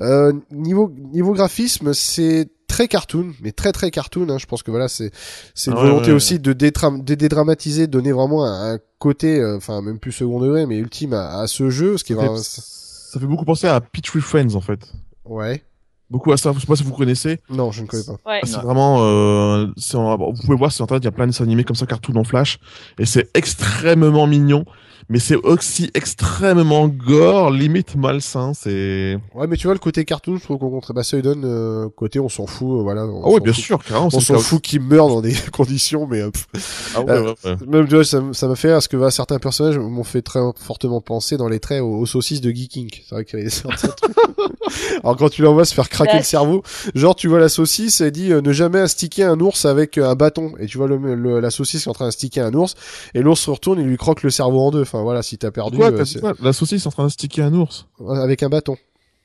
Euh, niveau niveau graphisme, c'est très cartoon, mais très très cartoon. Hein. Je pense que voilà, c'est c'est une Ah ouais, volonté ouais, aussi de, de dédramatiser, de donner vraiment un, un côté, euh, enfin même plus second degré, mais ultime à, à ce jeu, ce qui est ça, fait, vraiment, ça fait beaucoup penser à Pitch Friends en fait. ouais. Beaucoup à ça. Je sais pas si vous connaissez. Non, je ne connais pas. Ouais. Ah, C'est vraiment, euh, en- vous pouvez voir sur internet, il y a plein de dessins animés comme ça, cartoon en flash, et c'est extrêmement mignon, mais c'est aussi extrêmement gore, limite malsain. C'est. Ouais, mais tu vois le côté cartoon, je trouve qu'on contre bah, ça lui donne euh, côté, on s'en fout, euh, voilà. on Ah ouais, bien fout. sûr, carrément. On s'en fout qu'il meurt dans des [LAUGHS] conditions, mais euh, pff, Ah ouais, ouais, ouais. Même tu vois, ça, m'a fait rire parce que voilà, certains personnages m'ont fait très fortement penser dans les traits aux, aux saucisses de Geeking. C'est vrai qu'il y avait certains trucs. [LAUGHS] Alors quand tu l'envoies se faire craquer le Bah, cerveau, genre tu vois la saucisse, elle dit euh, ne jamais astiquer un ours avec euh, un bâton. Et tu vois le, le- la saucisse qui est en train d'astiquer un ours, et l'ours se retourne, il lui croque le cerveau en deux. Enfin voilà, si t'as perdu Quoi, euh, quoi La saucisse est en train d'astiquer un ours. avec un bâton.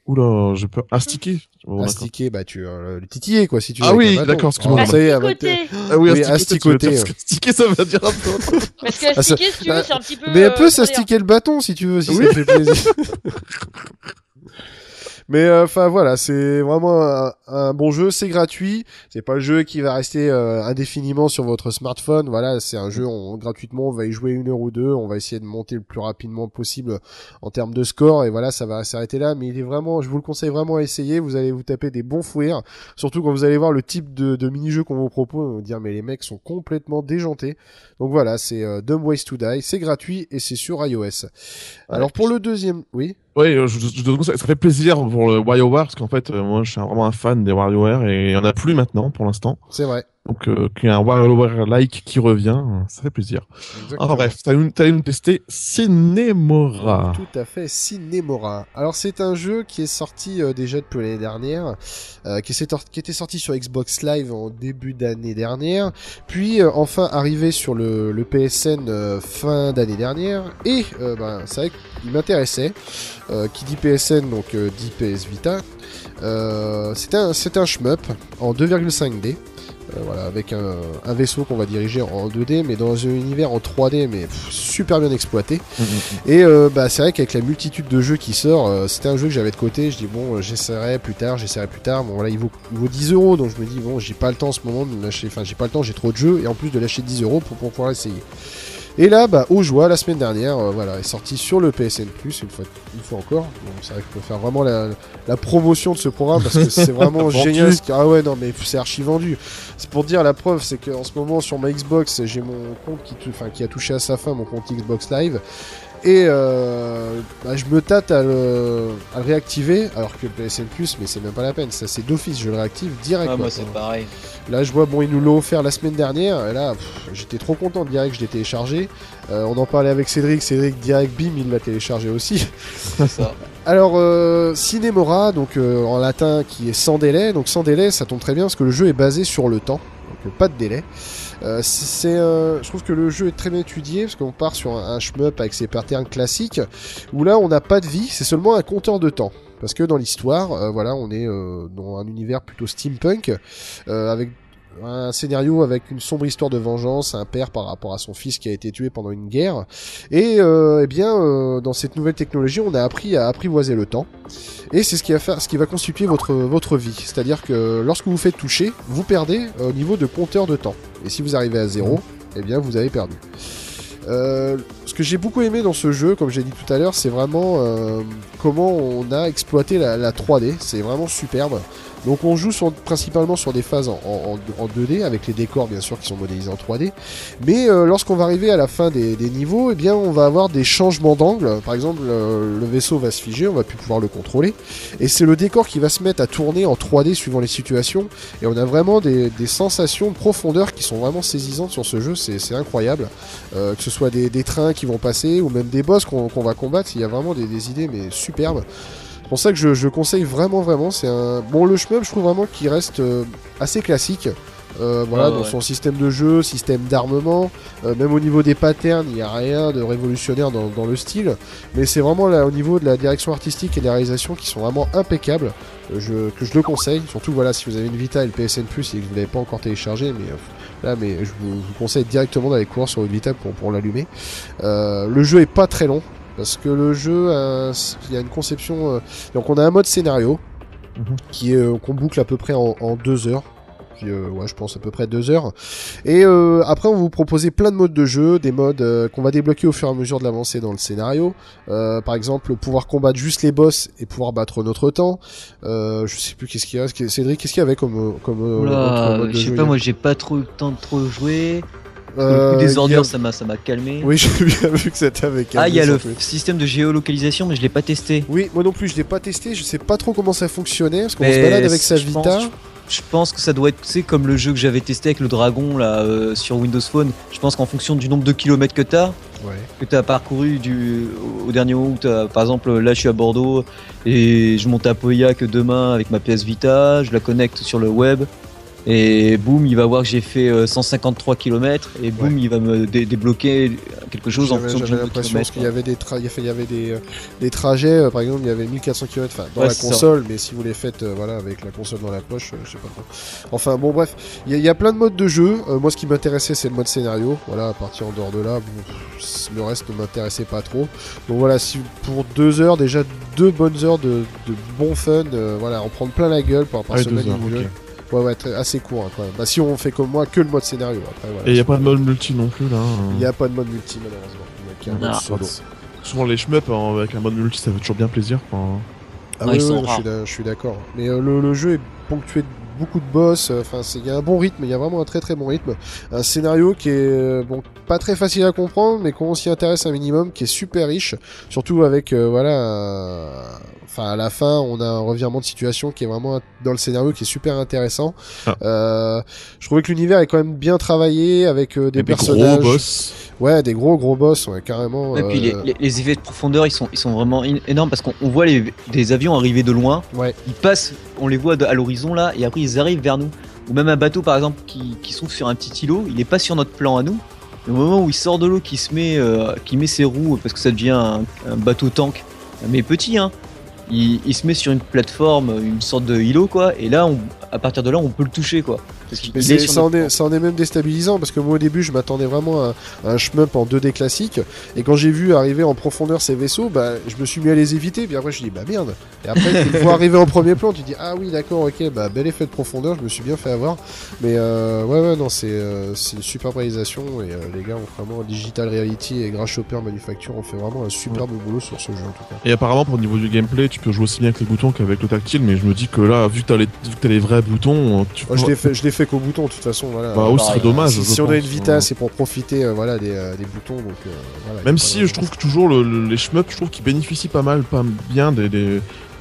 Oula, j'ai peur. Astiquer d'accord. Astiquer, bah tu euh, le titiller quoi si tu veux. Ah oui, d'accord, excuse-moi. Oh, ça y est, Asticoter. avec- Ah oui, asticoter. asticoter, ça veut dire un peu. Parce que Ah, astiquer, si tu veux, bah, c'est un petit peu. Mais elle euh, peut dire s'astiquer le bâton si tu veux, si Oui. ça te fait plaisir. [LAUGHS] Mais euh, enfin voilà, c'est vraiment un, un bon jeu, c'est gratuit, c'est pas le jeu qui va rester euh, indéfiniment sur votre smartphone. Voilà, c'est un jeu on, gratuitement, on va y jouer une heure ou deux, on va essayer de monter le plus rapidement possible en termes de score et voilà, ça va s'arrêter là. Mais il est vraiment, je vous le conseille vraiment à essayer. Vous allez vous taper des bons fous rires, surtout quand vous allez voir le type de, de mini-jeu qu'on vous propose, vous dire mais les mecs sont complètement déjantés. Donc voilà, c'est euh, Dumb Ways to Die, c'est gratuit et c'est sur iOS. Alors pour le deuxième, oui? Oui, je, je, je- ça ça fait plaisir pour le WarioWare parce qu'en fait, euh, moi, je suis vraiment un fan des WarioWare et il y en a plus maintenant pour l'instant. C'est vrai. Donc, euh, qu'il y ait un WarioWare-like qui revient, euh, ça fait plaisir. Exactement. Enfin bref, t'allais nous, nous tester Cinemora. Tout à fait, Cinemora. Alors c'est un jeu qui est sorti euh, déjà depuis l'année dernière, euh, qui, était sorti sur Xbox Live en début d'année dernière, puis euh, enfin arrivé sur le, le PSN euh, fin d'année dernière, et euh, ben, c'est vrai qu'il m'intéressait. Euh, qui dit PSN, donc euh, dit PS Vita. Euh, c'est un, c'est un shmup en 2,5D. Euh, voilà, avec un, un vaisseau qu'on va diriger en 2D, mais dans un univers en 3D, mais pff, super bien exploité. Mhm. Et euh, bah, c'est vrai qu'avec la multitude de jeux qui sort, euh, c'était un jeu que j'avais de côté. Je dis bon, euh, j'essaierai plus tard, j'essaierai plus tard. Bon voilà, il vaut, il vaut 10 euros, donc je me dis bon, j'ai pas le temps en ce moment de lâcher. Enfin, j'ai pas le temps, j'ai trop de jeux et en plus de lâcher 10 euros pour, pour pouvoir essayer. Et là, bah, au joie, la semaine dernière, euh, voilà, est sorti sur le PSN Plus une fois, une fois encore. Bon, c'est vrai que je peux faire vraiment la, la promotion de ce programme parce que c'est vraiment [LAUGHS] génial. Ah ouais, non, mais c'est archi vendu. C'est pour dire la preuve, c'est qu'en ce moment sur ma Xbox, j'ai mon compte qui, qui a touché à sa fin, mon compte Xbox Live. Et euh, bah, je me tâte à le, à le réactiver, alors que le PSN Plus, mais c'est même pas la peine, ça c'est d'office, je le réactive direct. Ah, moi, c'est pareil. Là, je vois, bon, ils nous l'ont offert la semaine dernière, et là, j'étais trop content de direct, je l'ai téléchargé. Euh, on en parlait avec Cédric, Cédric direct, bim, il l'a téléchargé aussi. C'est ça. [LAUGHS] Alors, euh, Cinemora, donc euh, en latin qui est sans délai, donc sans délai, ça tombe très bien parce que le jeu est basé sur le temps, donc pas de délai. Euh, c'est, euh, je trouve que le jeu est très bien étudié parce qu'on part sur un, shmup avec ses patterns classiques où là on n'a pas de vie, c'est seulement un compteur de temps. Parce que dans l'histoire, euh, voilà, on est euh, dans un univers plutôt steampunk avec un scénario avec une sombre histoire de vengeance, un père par rapport à son fils qui a été tué pendant une guerre. Et euh, eh bien, euh, dans cette nouvelle technologie, on a appris à apprivoiser le temps. Et c'est ce qui va faire, ce qui va constituer votre vie. C'est-à-dire que lorsque vous faites toucher, vous perdez euh, au niveau de compteur de temps. Et si vous arrivez à zéro, eh bien, vous avez perdu. Ce que j'ai beaucoup aimé dans ce jeu, comme j'ai dit tout à l'heure, c'est vraiment comment on a exploité la 3D. C'est vraiment superbe. Donc on joue principalement sur des phases en, en- en 2D, avec les décors bien sûr qui sont modélisés en 3D. Mais euh, lorsqu'on va arriver à la fin des, niveaux, eh on va avoir des changements d'angle. Par exemple, le vaisseau va se figer, on va plus pouvoir le contrôler. Et c'est le décor qui va se mettre à tourner en 3D suivant les situations. Et on a vraiment des, sensations de profondeur qui sont vraiment saisissantes sur ce jeu. C'est incroyable. Euh, que ce soit des, trains qui vont passer ou même des boss qu'on va combattre, il y a vraiment des idées mais superbes. C'est pour ça que je, je conseille vraiment vraiment. C'est un bon le shmup, je trouve vraiment qu'il reste euh, assez classique. Euh, voilà, Ah, dans ouais. son système de jeu, système d'armement, euh, même au niveau des patterns, il n'y a rien de révolutionnaire dans, dans le style, mais c'est vraiment là au niveau de la direction artistique et de la réalisation qui sont vraiment impeccables, euh, je, que je le conseille, surtout voilà si vous avez une Vita et le PSN Plus et que vous ne l'avez pas encore téléchargé, mais euh, là mais je vous, vous conseille directement d'aller courir sur une Vita pour, pour l'allumer. Euh, le jeu est pas très long, parce que le jeu, euh, il y a une conception, euh, donc on a un mode scénario, Mhm. qui est euh, qu'on boucle à peu près en, en deux heures. Puis, euh, ouais, je pense à peu près deux heures. Et euh, après, on va vous proposer plein de modes de jeu, des modes euh, qu'on va débloquer au fur et à mesure de l'avancée dans le scénario. Euh, par exemple, pouvoir combattre juste les boss et pouvoir battre notre temps. Euh, je sais plus qu'est-ce qu'il y a. Cédric, qu'est-ce qu'il y avait comme comme autre Oula, mode de je sais jeu pas, moi j'ai pas trop eu le temps de trop jouer. Euh, des a- ordures, ça m'a ça m'a calmé. Oui, [LAUGHS] j'ai bien vu que c'était avec. ah, il y a le système de géolocalisation, mais je l'ai pas testé. Oui, moi non plus, je l'ai pas testé. Je sais pas trop comment ça fonctionnait parce qu'on se balade avec sa pense- Vita. Je pense que ça doit être, tu sais, comme le jeu que j'avais testé avec le dragon là euh, sur Windows Phone. Je pense qu'en fonction du nombre de kilomètres que t'as, Ouais. que t'as parcouru du au dernier moment où par exemple, là je suis à Bordeaux et je monte à Pauillac demain avec ma PS Vita, je la connecte sur le web et boum, il va voir que j'ai fait euh, 153 km et boum, il va me dé- débloquer quelque chose en fonction de l'impression qu'il y avait des tra- il y avait- il y avait des, euh, des trajets, euh, par exemple, il y avait 1400 km enfin, dans Ouais, la ça. console, mais si vous les faites euh, voilà, avec la console dans la poche, euh, je sais pas trop. Enfin bon, bref, il y, a- il y a plein de modes de jeu. Euh, moi, ce qui m'intéressait, c'est le mode scénario. Voilà, à partir en dehors de là, bon, le reste ne m'intéressait pas trop. Donc voilà, si pour deux heures, déjà deux bonnes heures de, de bon fun, euh, voilà, en prendre plein la gueule par, par Ah, semaine deux heures, du jeu. ok. Ouais, ouais, très- assez court hein, quand même. Bah, si on fait comme moi, que le mode scénario. Après, voilà. Et il n'y a pas de mode multi non plus là. hein. Il n'y a pas de mode multi, malheureusement. Il y a qu'un Non. mode solo. Souvent les shmups hein, avec un mode multi ça fait toujours bien plaisir. Enfin, Ah Ouais, oui, je suis d'accord. Mais euh, le, le jeu est ponctué de beaucoup de boss. euh, Enfin, c'est- il y a un bon rythme. Il y a vraiment un très très bon rythme. Un scénario qui est euh, bon, pas très facile à comprendre, mais quand on s'y intéresse un minimum, qui est super riche. Surtout avec euh, voilà, un- enfin à la fin, on a un revirement de situation qui est vraiment dans le scénario qui est super intéressant. Ah. Euh, je trouvais que l'univers est quand même bien travaillé avec euh, des Et des personnages. gros boss. Ouais, des gros gros boss, ouais, carrément. Et puis les, euh, les- les effets de profondeur, ils sont, ils sont vraiment énormes parce qu'on on voit les, des avions arriver de loin. Ouais. Ils passent, on les voit à l'horizon là, et après ils arrivent vers nous. Ou même un bateau par exemple qui, qui s'ouvre sur un petit îlot, il est pas sur notre plan à nous. Et au moment où il sort de l'eau, qui se met, euh, qui met ses roues parce que ça devient un, un bateau tank, mais petit hein. Il, se met sur une plateforme, une sorte de îlot quoi, et là, on, à partir de là, on peut le toucher quoi. Parce Mais est ça, en est, plan. ça en est même déstabilisant parce que moi au début je m'attendais vraiment à, à un shmup en 2D classique et quand j'ai vu arriver en profondeur ces vaisseaux, bah, je me suis mis à les éviter puis après je dis bah merde. Et après tu vois arriver en premier plan, tu dis ah oui d'accord ok bah bel effet de profondeur, je me suis bien fait avoir. Mais euh, ouais ouais non c'est euh, c'est une super réalisation et euh, les gars ont vraiment Digital Reality et Grasshopper Manufacture ont fait vraiment un superbe boulot sur ce jeu en tout cas. Et apparemment, pour le niveau du gameplay, tu peux jouer aussi bien avec les boutons qu'avec le tactile, mais je me dis que là, vu que t'as les, vu que t'as les vrais boutons, tu Moi, je l'ai fait je fait qu'au bouton de toute façon voilà. Bah, oui, ce serait pareil, dommage. si, on a une Vita, c'est pour profiter euh, voilà des, euh, des boutons donc euh, voilà, Même si je trouve que toujours le- le- les shmups, je trouve qu'ils bénéficient pas mal, pas bien des, des-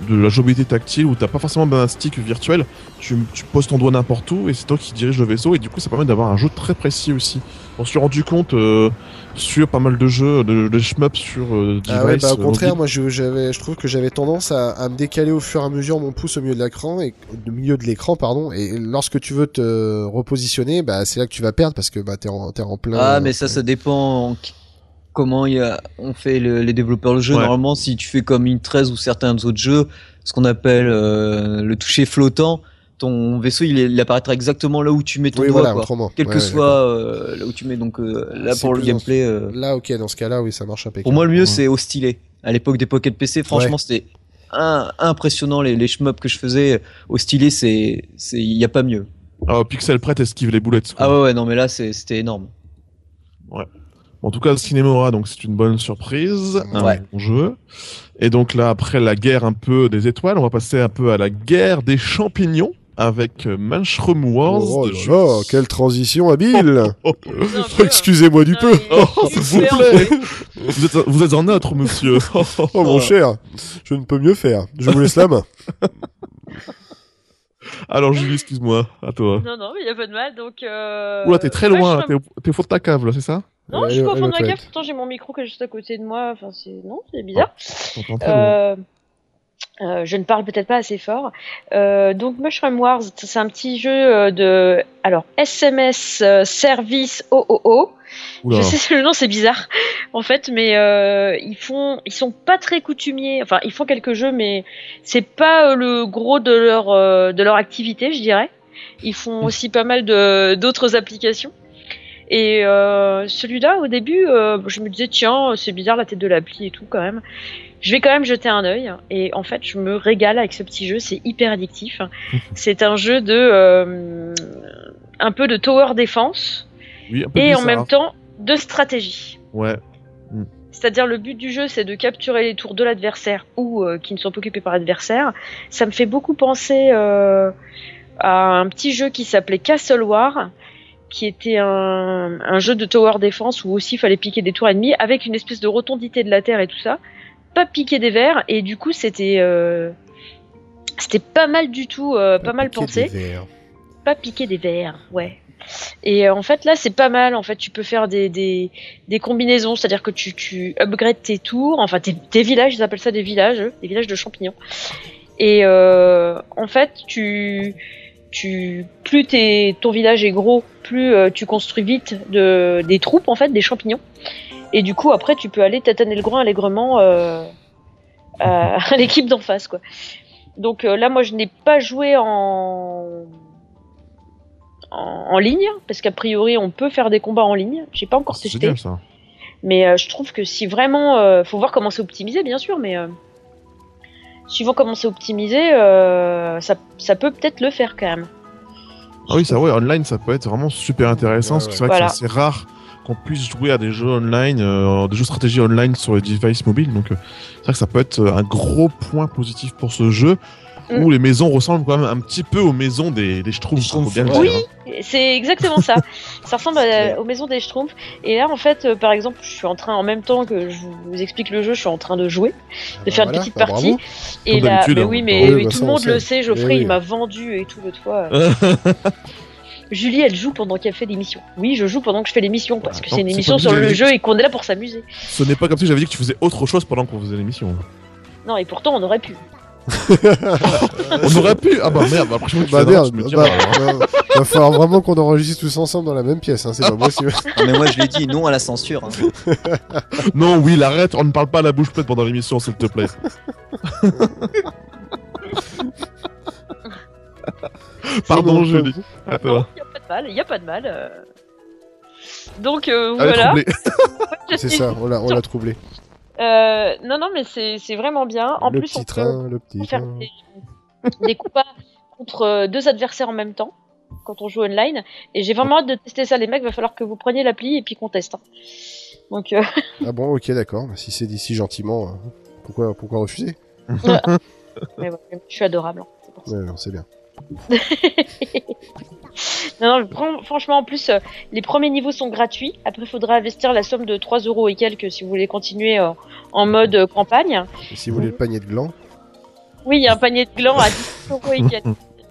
de la jouabilité tactile où t'as pas forcément un stick virtuel, tu, tu poses ton doigt n'importe où et c'est toi qui dirige le vaisseau et du coup ça permet d'avoir un jeu très précis aussi. On s'est rendu compte euh, sur pas mal de jeux, de, de shmups sur euh, device. Ah ouais, bah, au euh, contraire, mobile. moi je, j'avais, je trouve que j'avais tendance à, à me décaler au fur et à mesure mon pouce au milieu de l'écran et au milieu de l'écran pardon. Et lorsque tu veux te repositionner, bah c'est là que tu vas perdre parce que bah t'es en, t'es en plein. Ah, euh, mais ça, ça dépend en- comment il y a, on fait le- les développeurs de jeu. Ouais. Normalement, si tu fais comme une 13 ou certains autres jeux, ce qu'on appelle euh, le toucher flottant, ton vaisseau il, est- il apparaîtra exactement là où tu mets ton Oui, doigt, voilà, quoi. autrement. quel Ouais, que ouais, soit euh, là où tu mets. Donc euh, là, pour le gameplay, euh. Là, ok, dans ce cas-là, oui, ça marche impeccable. pour moi, le mieux Ouais. c'est au stylet. À l'époque des Pocket PC, franchement, c'était un- impressionnant les, les shmups que je faisais au stylet. C'est, c'est, il y a pas mieux. Ah, pixel prêt esquive les boulettes. quoi. Ah ouais, ouais, non, mais là, c'est- c'était énorme. En tout cas, Cinemora, donc c'est une bonne surprise, un Ouais. bon jeu. Et donc là, après la guerre un peu des étoiles, on va passer un peu à la guerre des champignons avec euh, Mushroom Wars. Oh de quelle transition habile Oh, [LAUGHS] [LAUGHS] Excusez-moi du peu oh, s'il vous plaît vous, êtes, vous êtes en neutre, monsieur. [LAUGHS] Oh, mon cher, je ne peux mieux faire. Je vous laisse la main. Alors, Julie, excuse-moi, à toi. Non, non, il y a pas de mal. Donc, euh... Oula, t'es très loin, t'es au fond de ta cave, là, c'est ça? Non, Elle je suis pas au fond de la cave, pourtant j'ai mon micro qui est juste à côté de moi. Enfin, c'est. Non, c'est bizarre. Loin. Euh, euh, je ne parle peut-être pas assez fort. Euh, donc Mushroom Wars, c'est un petit jeu euh, de alors SMS euh, Service OOO. Oula. Je sais [LAUGHS] le nom c'est bizarre en fait, mais euh, ils font, ils sont pas très coutumiers. Enfin, ils font quelques jeux, mais c'est pas euh, le gros de leur euh, de leur activité, je dirais. Ils font aussi pas mal de d'autres applications. Et euh, celui-là, au début, euh, je me disais tiens, c'est bizarre la tête de l'appli et tout quand même. Je vais quand même jeter un œil. Et en fait, je me régale avec ce petit jeu. C'est hyper addictif. [LAUGHS] c'est un jeu de euh, un peu de tower defense Oui, un peu et en même temps de stratégie. Ouais. C'est-à-dire le but du jeu, c'est de capturer les tours de l'adversaire ou euh, qui ne sont pas occupés par l'adversaire. Ça me fait beaucoup penser euh, à un petit jeu qui s'appelait Castle War, qui était un, un jeu de tower defense où aussi il fallait piquer des tours ennemies avec une espèce de rotondité de la terre et tout ça. Pas piquer des verres et du coup c'était euh, c'était pas mal du tout, euh, pas mal Piquer pensé des verres. pas piquer des verres, ouais. Et euh, en fait là c'est pas mal, en fait tu peux faire des, des, des combinaisons, c'est-à-dire que tu, tu upgrades tes tours, enfin tes, tes villages, ils appellent ça des villages, des villages de champignons. Et euh, en fait tu, tu plus ton village est gros, plus euh, tu construis vite de, des troupes en fait, des champignons. Et du coup après tu peux aller tataner le groin allègrement euh, à, [LAUGHS] à l'équipe d'en face quoi. Donc euh, là moi je n'ai pas joué en en, en ligne, parce qu'a priori on peut faire des combats en ligne. J'ai pas encore testé, ça. mais je trouve que si vraiment, faut voir comment c'est optimisé, bien sûr, mais suivant comment c'est optimisé, euh, ça, ça peut peut-être le faire quand même. Ah oui, ça, ouais, online, ça peut être vraiment super intéressant, Ouais, parce que ouais. c'est vrai Voilà. que c'est assez rare qu'on puisse jouer à des jeux online, euh, des jeux stratégie online sur les devices mobiles, donc euh, c'est vrai que ça peut être un gros point positif pour ce jeu. Mm. où les maisons ressemblent quand même un petit peu aux maisons des, des Schtroumpfs. faut bien le Oui. dire. C'est exactement ça. [LAUGHS] ça ressemble à- aux maisons des Schtroumpfs. Et là, en fait, euh, par exemple, je suis en train, en même temps que je vous explique le jeu, je suis en train de jouer, de faire Voilà, une petite bah, partie. bravo. Et Comme là, mais hein. oui, Bah mais, oui, mais bah tout le on monde sait. le sait, Geoffrey, Oui. il m'a vendu et tout l'autre fois. [LAUGHS] Julie, elle joue pendant qu'elle fait l'émission. Oui, je joue pendant que je fais l'émission parce que Attends, c'est une émission sur le jeu et qu'on est là pour s'amuser. Ce n'est pas comme si j'avais dit que tu faisais autre chose pendant qu'on faisait l'émission. Non, et pourtant, on aurait pu. On aurait pu. Ah bah merde, bah, prochaine Bah merde, bah, diras, alors. bah, va falloir vraiment qu'on enregistre tous ensemble dans la même pièce, hein, c'est pas possible. Non, [LAUGHS] mais moi je l'ai dit, non à la censure. hein. [LAUGHS] Non, oui, arrête, on ne parle pas à la bouche pleine pendant l'émission, s'il te plaît. [LAUGHS] Pardon, Julie. À toi. Il y a pas de mal, il y a pas de mal. euh. Donc euh, voilà. C'est ça, on l'a troublé. Euh, non, non, mais c'est c'est vraiment bien. En le plus, petit on peut train, le petit faire train. des, des combats contre euh, deux adversaires en même temps quand on joue online. Et j'ai vraiment hâte de tester ça, les mecs. Va falloir que vous preniez l'appli et puis qu'on teste. hein. Donc, euh, [LAUGHS] Ah bon, ok, d'accord. Si c'est dit si gentiment, euh, pourquoi, pourquoi refuser? Mais ouais, je suis adorable. hein. Ouais, c'est bien. [LAUGHS] Non, franchement, en plus, euh, les premiers niveaux sont gratuits. Après, il faudra investir la somme de 3 euros et quelques si vous voulez continuer euh, en mode euh, campagne. Et si vous voulez le panier de gland, Oui, il y a un panier de glands à 10 euros et quelques.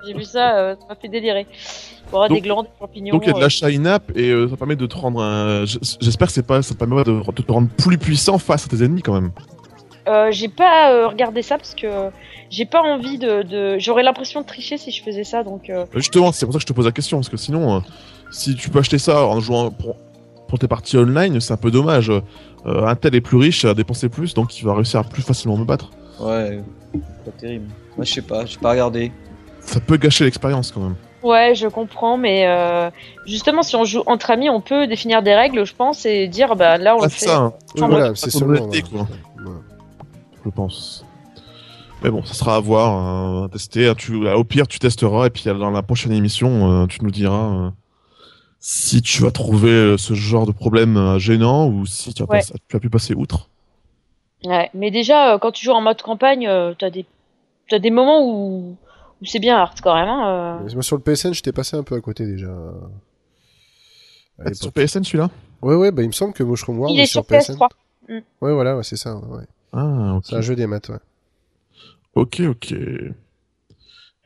J'ai vu ça, ça m'a fait délirer. Il y aura Donc- des glands, des champignons. Donc il y a de euh, l'achat in-app et ça permet de te rendre un. J'espère que c'est pas, ça te permet de te rendre plus puissant face à tes ennemis quand même. Euh, j'ai pas euh, regardé ça parce que j'ai pas envie de. de... J'aurais l'impression de tricher si je faisais ça, donc. euh, Justement, c'est pour ça que je te pose la question parce que sinon, euh, si tu peux acheter ça en jouant pour, pour tes parties online, c'est un peu dommage. Euh, un tel est plus riche, a dépensé plus, donc il va réussir à plus facilement me battre. Ouais, pas terrible. Moi je sais pas, j'ai pas regardé. Ça peut gâcher l'expérience quand même. Ouais, je comprends, mais euh, justement, si on joue entre amis, on peut définir des règles, je pense, et dire, bah là, on Ah, le c'est fait. ça, hein, oui, voilà, c'est quoi. Je pense. Mais bon, ça sera à voir, hein, à tester. hein, Tu, au pire, tu testeras et puis dans la prochaine émission, euh, tu nous diras euh, si tu vas trouver euh, ce genre de problème euh, gênant ou si tu as, Ouais. pas- tu as pu passer outre. Ouais, mais déjà, euh, quand tu joues en mode campagne, euh, t'as des, t'as des moments où, où c'est bien hard quand même. Hein, euh. Moi, sur le PSN, j'étais passé un peu à côté déjà. À Ah, sur. PSN celui-là? Ouais, ouais, bah il me semble que Mushroom World Il est sur PSN. PS3. Ouais, voilà, ouais, c'est ça. Ouais. Ah, ok. C'est un jeu des maths, ouais. Ok, ok.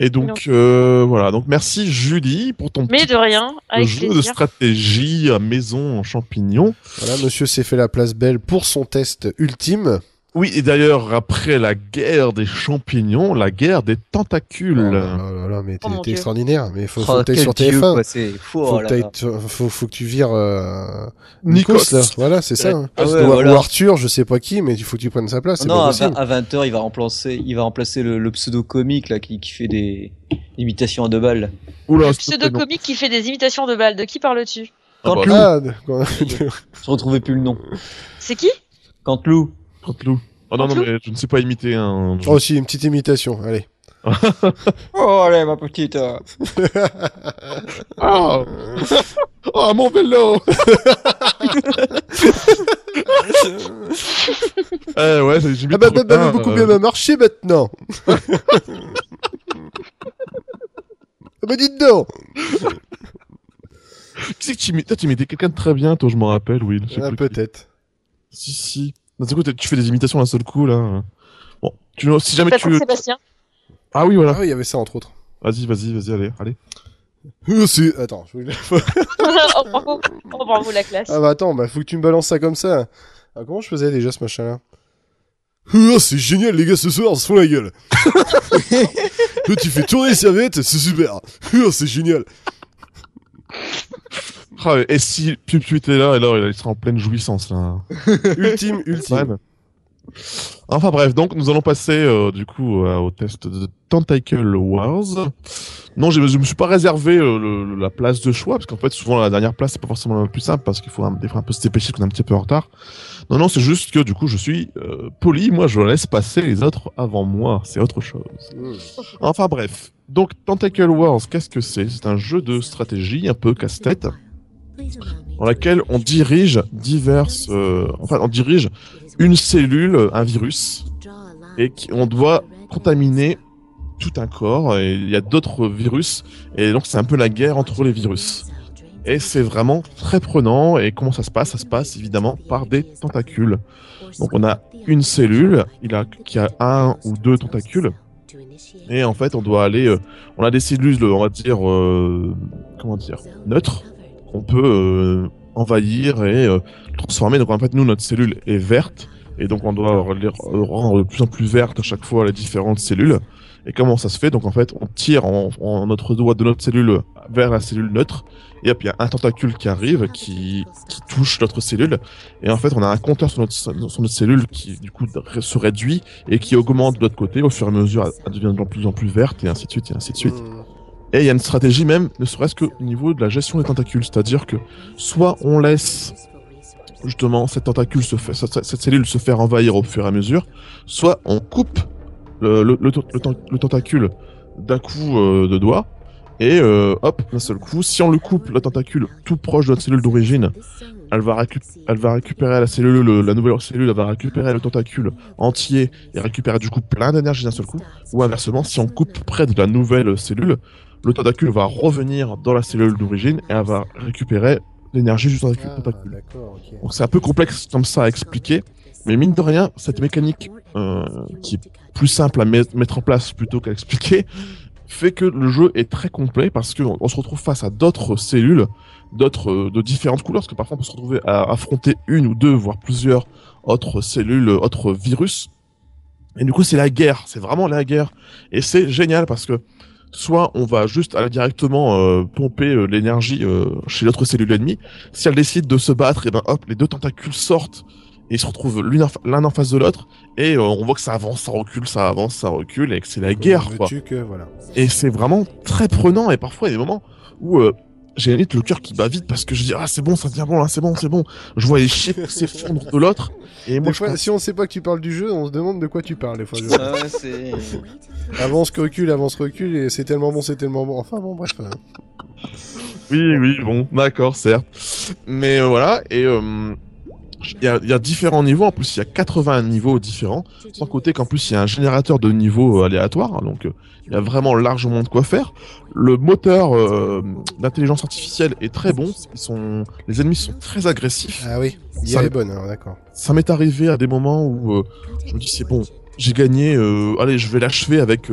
Et donc, euh, voilà. Donc, merci Julie pour ton Mais petit de rien, avec jeu de stratégie à maison en champignons. Voilà, monsieur s'est fait la place belle pour son test ultime. Oui, et d'ailleurs, après la guerre des champignons, la guerre des tentacules. Oh là là là là, mais t'es Oh extraordinaire. Mais faut, Oh, faut que t'ailles sur dieu, TF1. quoi, fou. Faut oh que, là t'ailles- là. faut, faut que tu vires euh, Nikos. Nikos, là. Voilà, c'est ça. hein. Ah ouais, ou, voilà. ou Arthur, je sais pas qui, mais il faut que tu prennes sa place. Non, pas à, possible. à 20h, il va remplacer, il va remplacer le, le pseudo comique là qui, qui fait des imitations à deux balles. Oula, Le pseudo-comique qui fait des imitations de balles. De qui parles-tu? Ah bah, Cantelou. Ah, d'accord. Je retrouvais plus le nom. C'est qui? Cantelou. Oh non, non, mais je ne sais pas imiter un. oh, si, une petite imitation. Allez. [LAUGHS] Oh allez ma petite. euh. [LAUGHS] Ah Oh, mon vélo [LAUGHS] Eh ouais, j'ai mis Ah bah, bah, bah, beaucoup euh, bien m'a marché maintenant. ah bah dites donc. Qui c'est que tu imites Toi, tu imitais quelqu'un de très bien, toi, je m'en rappelle, Will. Ah, peut-être. Si, si. Seul coup, tu fais des imitations d'un seul coup, là. Bon, tu, si jamais tu... Sébastien. Ah oui, voilà. Ah oui, il y avait ça entre autres. Vas-y, vas-y, vas-y, allez, allez. Euh, c'est- Attends. je voulais- oh, bravo. Oh, bravo, la classe. Ah bah attends, bah faut que tu me balances ça comme ça. Ah, comment je faisais déjà ce machin-là Ah, c'est génial les gars ce soir, on se fout la gueule. [LAUGHS] Toi, tu fais tourner les serviettes, c'est super. Ah, c'est génial. Ah, et si Pup Pup était là, alors il sera en pleine jouissance, là. [LAUGHS] Ultime, ultime. Enfin bref, donc nous allons passer euh, du coup euh, au test de Tentacle Wars. Non, je, je me suis pas réservé euh, le- la place de choix parce qu'en fait souvent la dernière place c'est pas forcément la plus simple parce qu'il faut un, des fois un peu se dépêcher qu'on est un petit peu en retard. Non non, c'est juste que du coup je suis euh, poli, moi je laisse passer les autres avant moi, c'est autre chose. Mmh. Enfin bref, donc Tentacle Wars, qu'est-ce que c'est? C'est un jeu de stratégie un peu casse-tête dans laquelle on dirige diverses, euh, enfin on dirige une cellule, un virus, et on doit contaminer tout un corps et il y a d'autres virus et donc c'est un peu la guerre entre les virus. Et c'est vraiment très prenant. Et comment ça se passe? Ça se passe évidemment par des tentacules. Donc on a une cellule il a, qui a un ou deux tentacules. Et en fait, on doit aller. euh, on a des cellules, on va dire, euh, comment dire, neutres. On peut euh, envahir et euh, transformer. Donc en fait, nous, notre cellule est verte. Et donc on doit rendre de plus en plus vertes à chaque fois les différentes cellules. Et comment ça se fait? Donc en fait, on tire en, notre doigt de notre cellule vers la cellule neutre. Et hop, il y a un tentacule qui arrive, qui, touche notre cellule. Et en fait, on a un compteur sur notre, sur notre cellule qui, du coup, se réduit et qui augmente de l'autre côté. Au fur et à mesure, elle devient de plus en plus verte et ainsi de suite et ainsi de suite. Et il y a une stratégie même, ne serait-ce qu'au niveau de la gestion des tentacules. C'est-à-dire que soit on laisse justement cette tentacule se cette, cellule se faire envahir au fur et à mesure, soit on coupe le, le, le, le ten- le tentacule d'un coup euh, de doigt, et euh, hop, d'un seul coup, si on le coupe, le tentacule tout proche de notre cellule d'origine, elle va, elle va récupérer la cellule, le- la nouvelle cellule, elle va récupérer le tentacule entier et récupérer du coup plein d'énergie d'un seul coup. Ou inversement, si on coupe près de la nouvelle cellule, le tentacule va revenir dans la cellule d'origine et elle va récupérer l'énergie du tentacule. Ah. Donc c'est un peu complexe comme ça à expliquer, mais mine de rien, cette mécanique euh, qui est plus simple à met- mettre en place plutôt qu'à expliquer, fait que le jeu est très complet parce qu'on on se retrouve face à d'autres cellules, d'autres euh, de différentes couleurs, parce que parfois on peut se retrouver à affronter une ou deux, voire plusieurs autres cellules, autres virus. Et du coup, c'est la guerre, c'est vraiment la guerre. Et c'est génial parce que soit on va juste aller directement euh, pomper euh, l'énergie euh, chez l'autre cellule ennemie, si elle décide de se battre, et ben hop, les deux tentacules sortent et ils se retrouvent l'un en face de l'autre et euh, on voit que ça avance, ça recule, ça avance, ça recule et que c'est la guerre quoi. veux-tu que, voilà. Et c'est vraiment très prenant et parfois il y a des moments où euh, j'ai limite le cœur qui bat vite parce que je dis ah c'est bon, ça devient bon là, c'est bon, c'est bon. Je vois les chiffres [LAUGHS] s'effondrer de l'autre et moi Des je fois, si on sait pas que tu parles du jeu, on se demande de quoi tu parles des fois. Ah ouais, c'est. [LAUGHS] avance, recule, avance, recule, et c'est tellement bon, c'est tellement bon. Enfin bon, bref. euh, Oui, oui, bon, d'accord, certes. Mais euh, voilà, et euh, il y, a, il y a différents niveaux, en plus il y a 80 niveaux différents, sans compter qu'en plus il y a un générateur de niveaux euh, aléatoires, donc euh, il y a vraiment largement de quoi faire. Le moteur euh, d'intelligence artificielle est très bon, ils sont, les ennemis sont très agressifs. Ah oui, l'IA est bonne, alors d'accord. Ça m'est arrivé à des moments où euh, je me dis c'est bon, j'ai gagné, allez je vais l'achever avec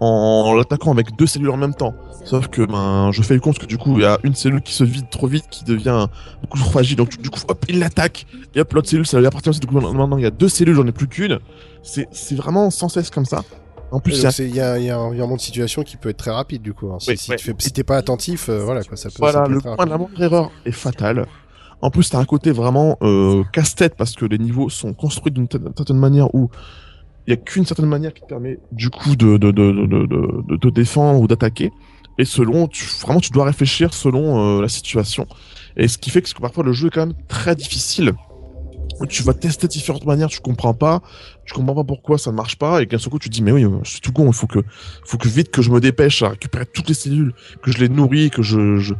en l'attaquant avec deux cellules en même temps. Sauf que ben je fais le compte que du coup il y a une cellule qui se vide trop vite, qui devient beaucoup trop fragile, donc du coup hop il l'attaque et hop l'autre cellule ça lui appartient aussi. Du coup maintenant il y a deux cellules, j'en ai plus qu'une. C'est c'est vraiment sans cesse comme ça. En plus il y a y a, il y a un virement de situation qui peut être très rapide du coup. hein. Si, Oui, si ouais. tu fais- si t'es pas attentif, euh, voilà quoi, ça peut. ça Voilà, peut le point de la moindre erreur est fatal. En plus, t'as un côté vraiment euh, casse-tête parce que les niveaux sont construits d'une cer- certaine manière où il y a qu'une certaine manière qui te permet du coup de défendre ou d'attaquer. Et selon, vraiment, tu dois réfléchir selon euh, la situation. Et ce qui fait que parfois le jeu est quand même très difficile. Tu vas tester différentes manières, tu comprends pas, tu comprends pas pourquoi ça ne marche pas, et qu'à ce coup tu dis mais oui, je suis tout con, il faut que, vite que je me dépêche à récupérer toutes les cellules, que je les nourris, que je,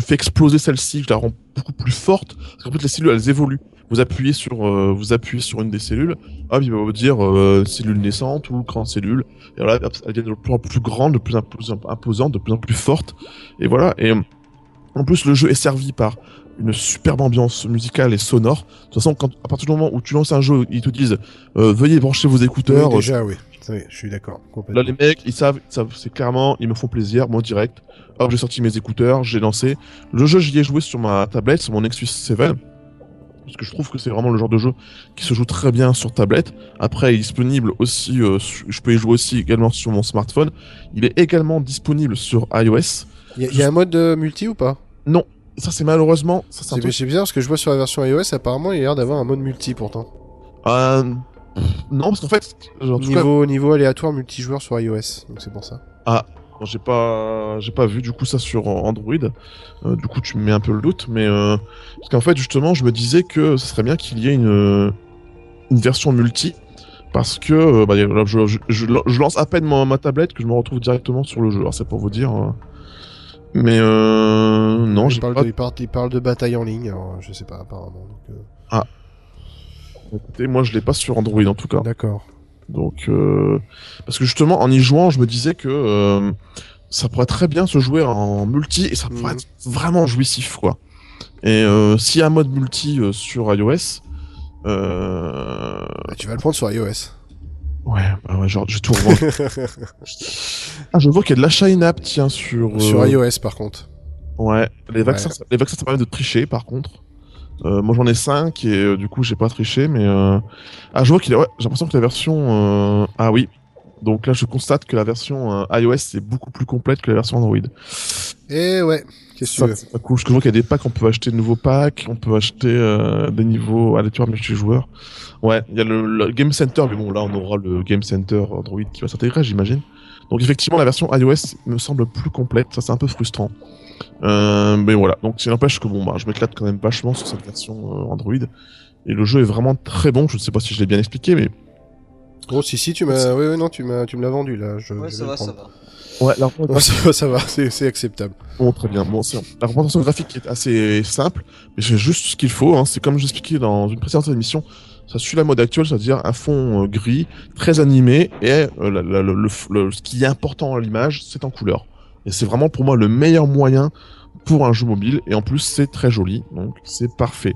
fais exploser celle-ci, je la rends beaucoup plus forte. Parce qu'en fait, les cellules, elles évoluent. Vous appuyez sur, euh, vous appuyez sur une des cellules, hop, il va vous dire euh, cellule naissante ou grande cellule. Et voilà, hop, elles deviennent de plus en plus grandes, de plus en plus imposantes, de plus en plus fortes. Et voilà. Et en plus, le jeu est servi par une superbe ambiance musicale et sonore. De toute façon, quand, à partir du moment où tu lances un jeu, ils te disent euh, veuillez brancher vos écouteurs. Oui, déjà, oui. Oui, je suis d'accord. Là, les mecs, ils savent, ils savent c'est clairement, ils me font plaisir, moi direct. Hop, j'ai sorti mes écouteurs, j'ai lancé. Le jeu, j'y ai joué sur ma tablette, sur mon Nexus 7. Parce que je trouve que c'est vraiment le genre de jeu qui se joue très bien sur tablette. Après, il est disponible aussi, euh, je peux y jouer aussi également sur mon smartphone. Il est également disponible sur iOS. Il y, a- il y a un mode euh, multi ou pas? Ça, c'est malheureusement, c'est bizarre parce que je vois sur la version iOS, apparemment, il y a l'air d'avoir un mode multi pourtant. Euh, non, parce qu'en fait, cas, Niveau, niveau aléatoire multijoueur sur iOS, donc c'est pour ça. Bon, j'ai pas j'ai pas vu du coup ça sur Android Euh, du coup tu me mets un peu le doute mais euh, parce qu'en fait justement je me disais que ce serait bien qu'il y ait une une version multi parce que euh, bah, je, je, je, je lance à peine ma, ma tablette que je me retrouve directement sur le jeu alors c'est pour vous dire euh. mais euh, non il parle, pas de, il, parle, il parle de bataille en ligne, alors je sais pas apparemment. donc, euh, écouté moi je l'ai pas sur Android en tout cas D'accord. Donc, euh, parce que justement, en y jouant, je me disais que euh, ça pourrait très bien se jouer en multi et ça pourrait Mhm. être vraiment jouissif, quoi. Et euh, s'il y a un mode multi euh, sur iOS. Bah, tu vas le prendre sur iOS. ouais, bah ouais, genre, je vais tout revendre. [LAUGHS] ah, je vois qu'il y a de l'achat in-app, tiens, sur. Sur iOS par contre. Ouais, les vaccins, ça- les vaccins, ça permet de tricher, par contre. Euh, moi, j'en ai 5 et euh, du coup, j'ai pas triché, mais euh... ah, je vois qu'il est. Ouais, j'ai l'impression que la version. euh, Ah oui. Donc là, je constate que la version euh, iOS est beaucoup plus complète que la version Android. Et ouais, qu'est-ce que tu veux cool. Je vois qu'il y a des packs, on peut acheter de nouveaux packs, on peut acheter euh, des niveaux aléatoires multijoueurs. Ouais, il y a le, le Game Center, mais bon, là, on aura le Game Center Android qui va s'intégrer, j'imagine. Donc effectivement, la version iOS me semble plus complète. Ça, c'est un peu frustrant. Euh, mais voilà. Donc, ça n'empêche que bon, bah, je m'éclate quand même vachement sur cette version euh, Android. Et le jeu est vraiment très bon. Je ne sais pas si je l'ai bien expliqué, mais Oh si si, tu m'as, oui oui non, tu m'as, tu me l'as vendu là. Je, Ouais, je ça va, ça va. ouais, la Ouais, ça va, ça va, c'est, c'est acceptable. Bon, très bien. Bon, c'est la représentation graphique est assez simple, mais c'est juste ce qu'il faut. Hein. C'est comme j'expliquais dans une précédente émission. Ça suit la mode actuelle, c'est-à-dire un fond euh, gris, très animé, et euh, la- la- le, le- le- ce qui est important à l'image, c'est en couleur. Et c'est vraiment pour moi le meilleur moyen pour un jeu mobile, et en plus c'est très joli, donc c'est parfait.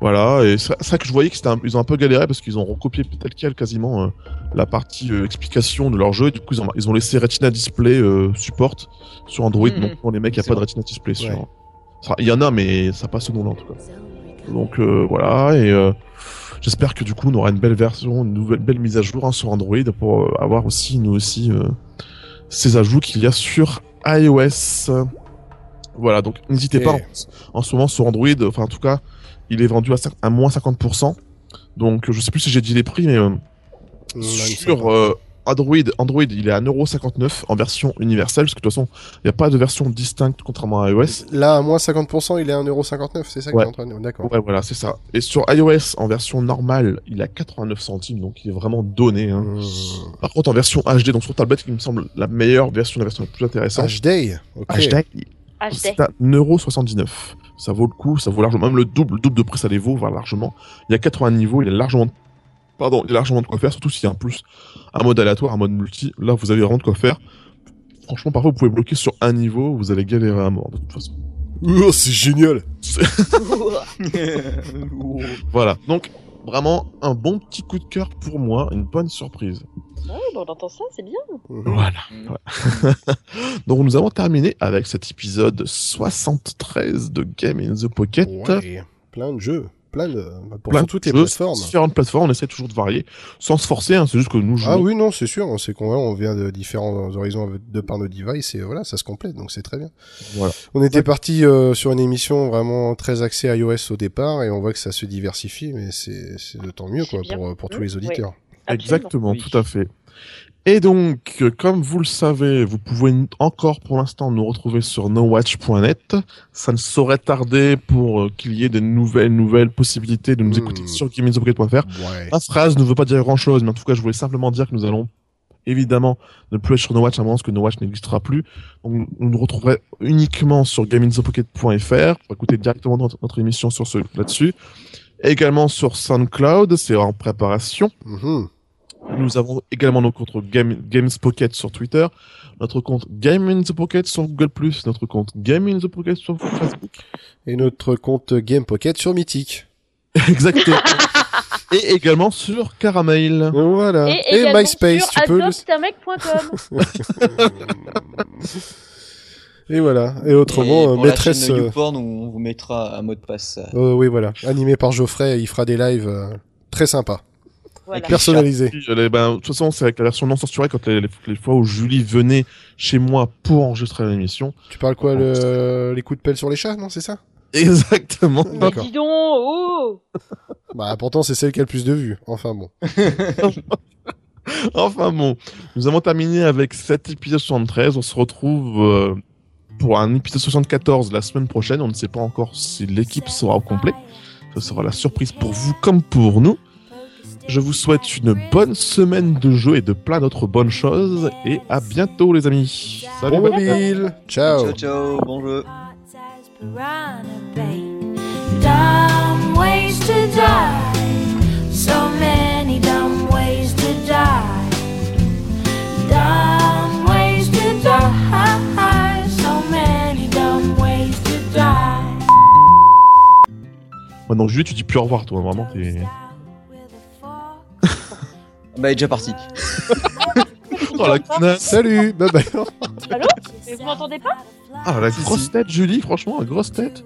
Voilà, et c'est vrai que je voyais qu'ils ont un peu galéré parce qu'ils ont recopié tel quel quasiment euh, la partie euh, explication de leur jeu, et du coup ils ont, ils ont laissé Retina Display euh, support sur Android, Mhm. donc pour les mecs, il n'y a pas de. Retina Display sur. Ouais. Il y en a, mais ça passe au nom là en tout cas. Donc voilà, et j'espère que du coup on aura une belle version, une nouvelle belle mise à jour hein, sur Android pour avoir aussi, nous aussi, ces ajouts qu'il y a sur iOS. Voilà, donc n'hésitez Et- pas, en, en ce moment sur Android, enfin en tout cas, il est vendu à, moins 50%. Donc je sais plus si j'ai dit les prix, mais euh, sur euh, Android, Android, il est à 1,59€ en version universelle, parce que de toute façon, il n'y a pas de version distincte contrairement à iOS. Là, à moins 50%, il est à 1,59€, c'est ça que Ouais. t'es en train de dire D'accord. Ouais, voilà, c'est ça. Et sur iOS, en version normale, il est à 89 centimes, donc il est vraiment donné. Hein. Hum. Par contre, en version HD, donc sur tablette, qui me semble la meilleure version, la version la plus intéressante, HD, ok. HD, HD. c'est à 1,79€. Ça vaut le coup, ça vaut largement, même le double, le double de prix, ça les vaut, va largement. Il y a 80 niveaux, il y a largement, pardon, il y a largement de quoi faire, surtout s'il y a un plus, un mode aléatoire, un mode multi, là, vous avez vraiment de quoi faire. Franchement, parfois, vous pouvez bloquer sur un niveau, vous allez galérer à mort, de toute façon. Oh, c'est génial. [LAUGHS] Voilà. Donc, vraiment, un bon petit coup de cœur pour moi, une bonne surprise. Ouais, bah, on entend ça, c'est bien. Voilà. [LAUGHS] Donc, nous avons terminé avec cet épisode 73 de Game in the Pocket. Ouais. Plein de jeux. Plein de. bah, Pour Plein sur de toutes les jeux, plateformes. Différentes plateformes, on essaie toujours de varier, sans se forcer, hein, c'est juste que nous jouons. Ah oui, non, c'est sûr. C'est qu'on on vient de différents horizons de par nos devices et voilà, ça se complète, donc c'est très bien. Voilà. On était parti euh, sur une émission vraiment très axée iOS au départ et on voit que ça se diversifie, mais c'est de tant mieux quoi pour, pour tous Mmh, les auditeurs. Exactement, Oui. tout à fait. Et donc, comme vous le savez, vous pouvez encore pour l'instant nous retrouver sur nowatch.net. Ça ne saurait tarder pour euh, qu'il y ait de nouvelles, nouvelles possibilités de nous Hmm. écouter sur gameinthepocket.fr. Ouais. Ma phrase ne veut pas dire grand chose, mais en tout cas, je voulais simplement dire que nous allons évidemment ne plus être sur NoWatch à un moment parce que NoWatch n'existera plus. Donc, vous nous retrouverez uniquement sur gameinthepocket.fr pour écouter directement notre, notre émission sur ce là-dessus. Également sur SoundCloud, c'est en préparation. Mhm. Nous avons également notre compte Game, Games Pocket sur Twitter, notre compte Game in the Pocket sur Google+, notre compte Game in the Pocket sur Facebook. Et notre compte Game Pocket sur Mythique. [LAUGHS] Exactement. Et également sur Caramel. Voilà. Et, Euh, MySpace, sur tu peux. [LAUGHS] Et voilà. Et autrement, Et euh, pour la maîtresse. chaîne euh, YouPorn, on vous mettra un mot de passe. euh, euh, oui, voilà. Animé par Geoffrey, il fera des lives euh, très sympas, Voilà. euh, ben, de toute façon, c'est avec la version non censurée quand les, les- les fois où Julie venait chez moi pour enregistrer l'émission. Tu parles quoi, le... les coups de pelle sur les chats, non, c'est ça? Exactement. Mais dis donc, oh [LAUGHS] Bah, pourtant, c'est celle qui a le plus de vues. Enfin bon. [LAUGHS] [LAUGHS] Enfin bon, nous avons terminé avec cet épisode 73. On se retrouve euh, pour un épisode 74 la semaine prochaine. On ne sait pas encore si l'équipe sera au complet. Ce sera la surprise pour vous comme pour nous. Je vous souhaite une bonne semaine de jeu et de plein d'autres bonnes choses. Et à bientôt, les amis. Salut, bon mobile. Ciao. Ciao, ciao. Bon jeu. Maintenant, Julie, tu dis plus au revoir, toi. Vraiment. Bah, elle est déjà partie. [LAUGHS] Oh la connasse Salut, bye bye. Allô Mais vous m'entendez pas Ah, la grosse tête, Julie, franchement, la grosse tête.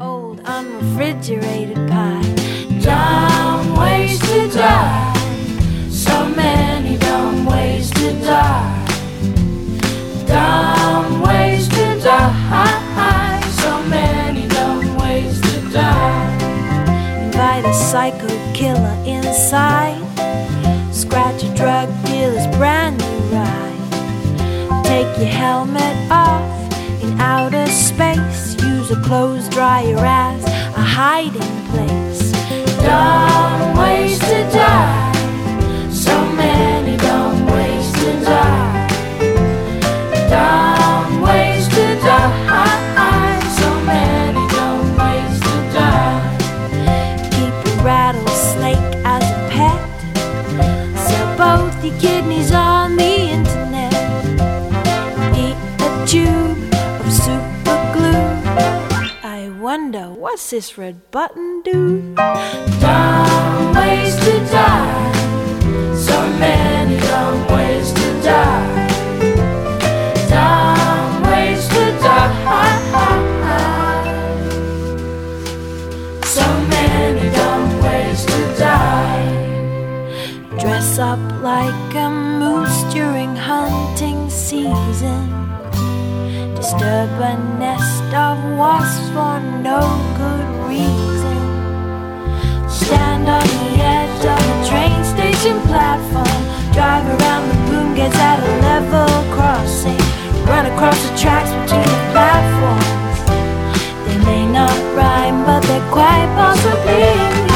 Old unrefrigerated pie. Dumb ways to die. So many dumb ways to die. Dumb ways to die. So many dumb ways to die. Invite a psycho killer inside. Scratch a drug dealer's brand new ride. Take your helmet off in outer space. Use a clothes dryer as a hiding place. Dumb ways to die. This red button do? Dumb ways to die. So many dumb ways to die. Dumb ways to die. So many dumb ways to die. Dress up like a moose during hunting season disturb a nest of wasps for no good reason. Stand on the edge of a train station platform, drive around the boom gets at a level crossing, run across the tracks between the platforms. They may not rhyme, but they're quite possibly.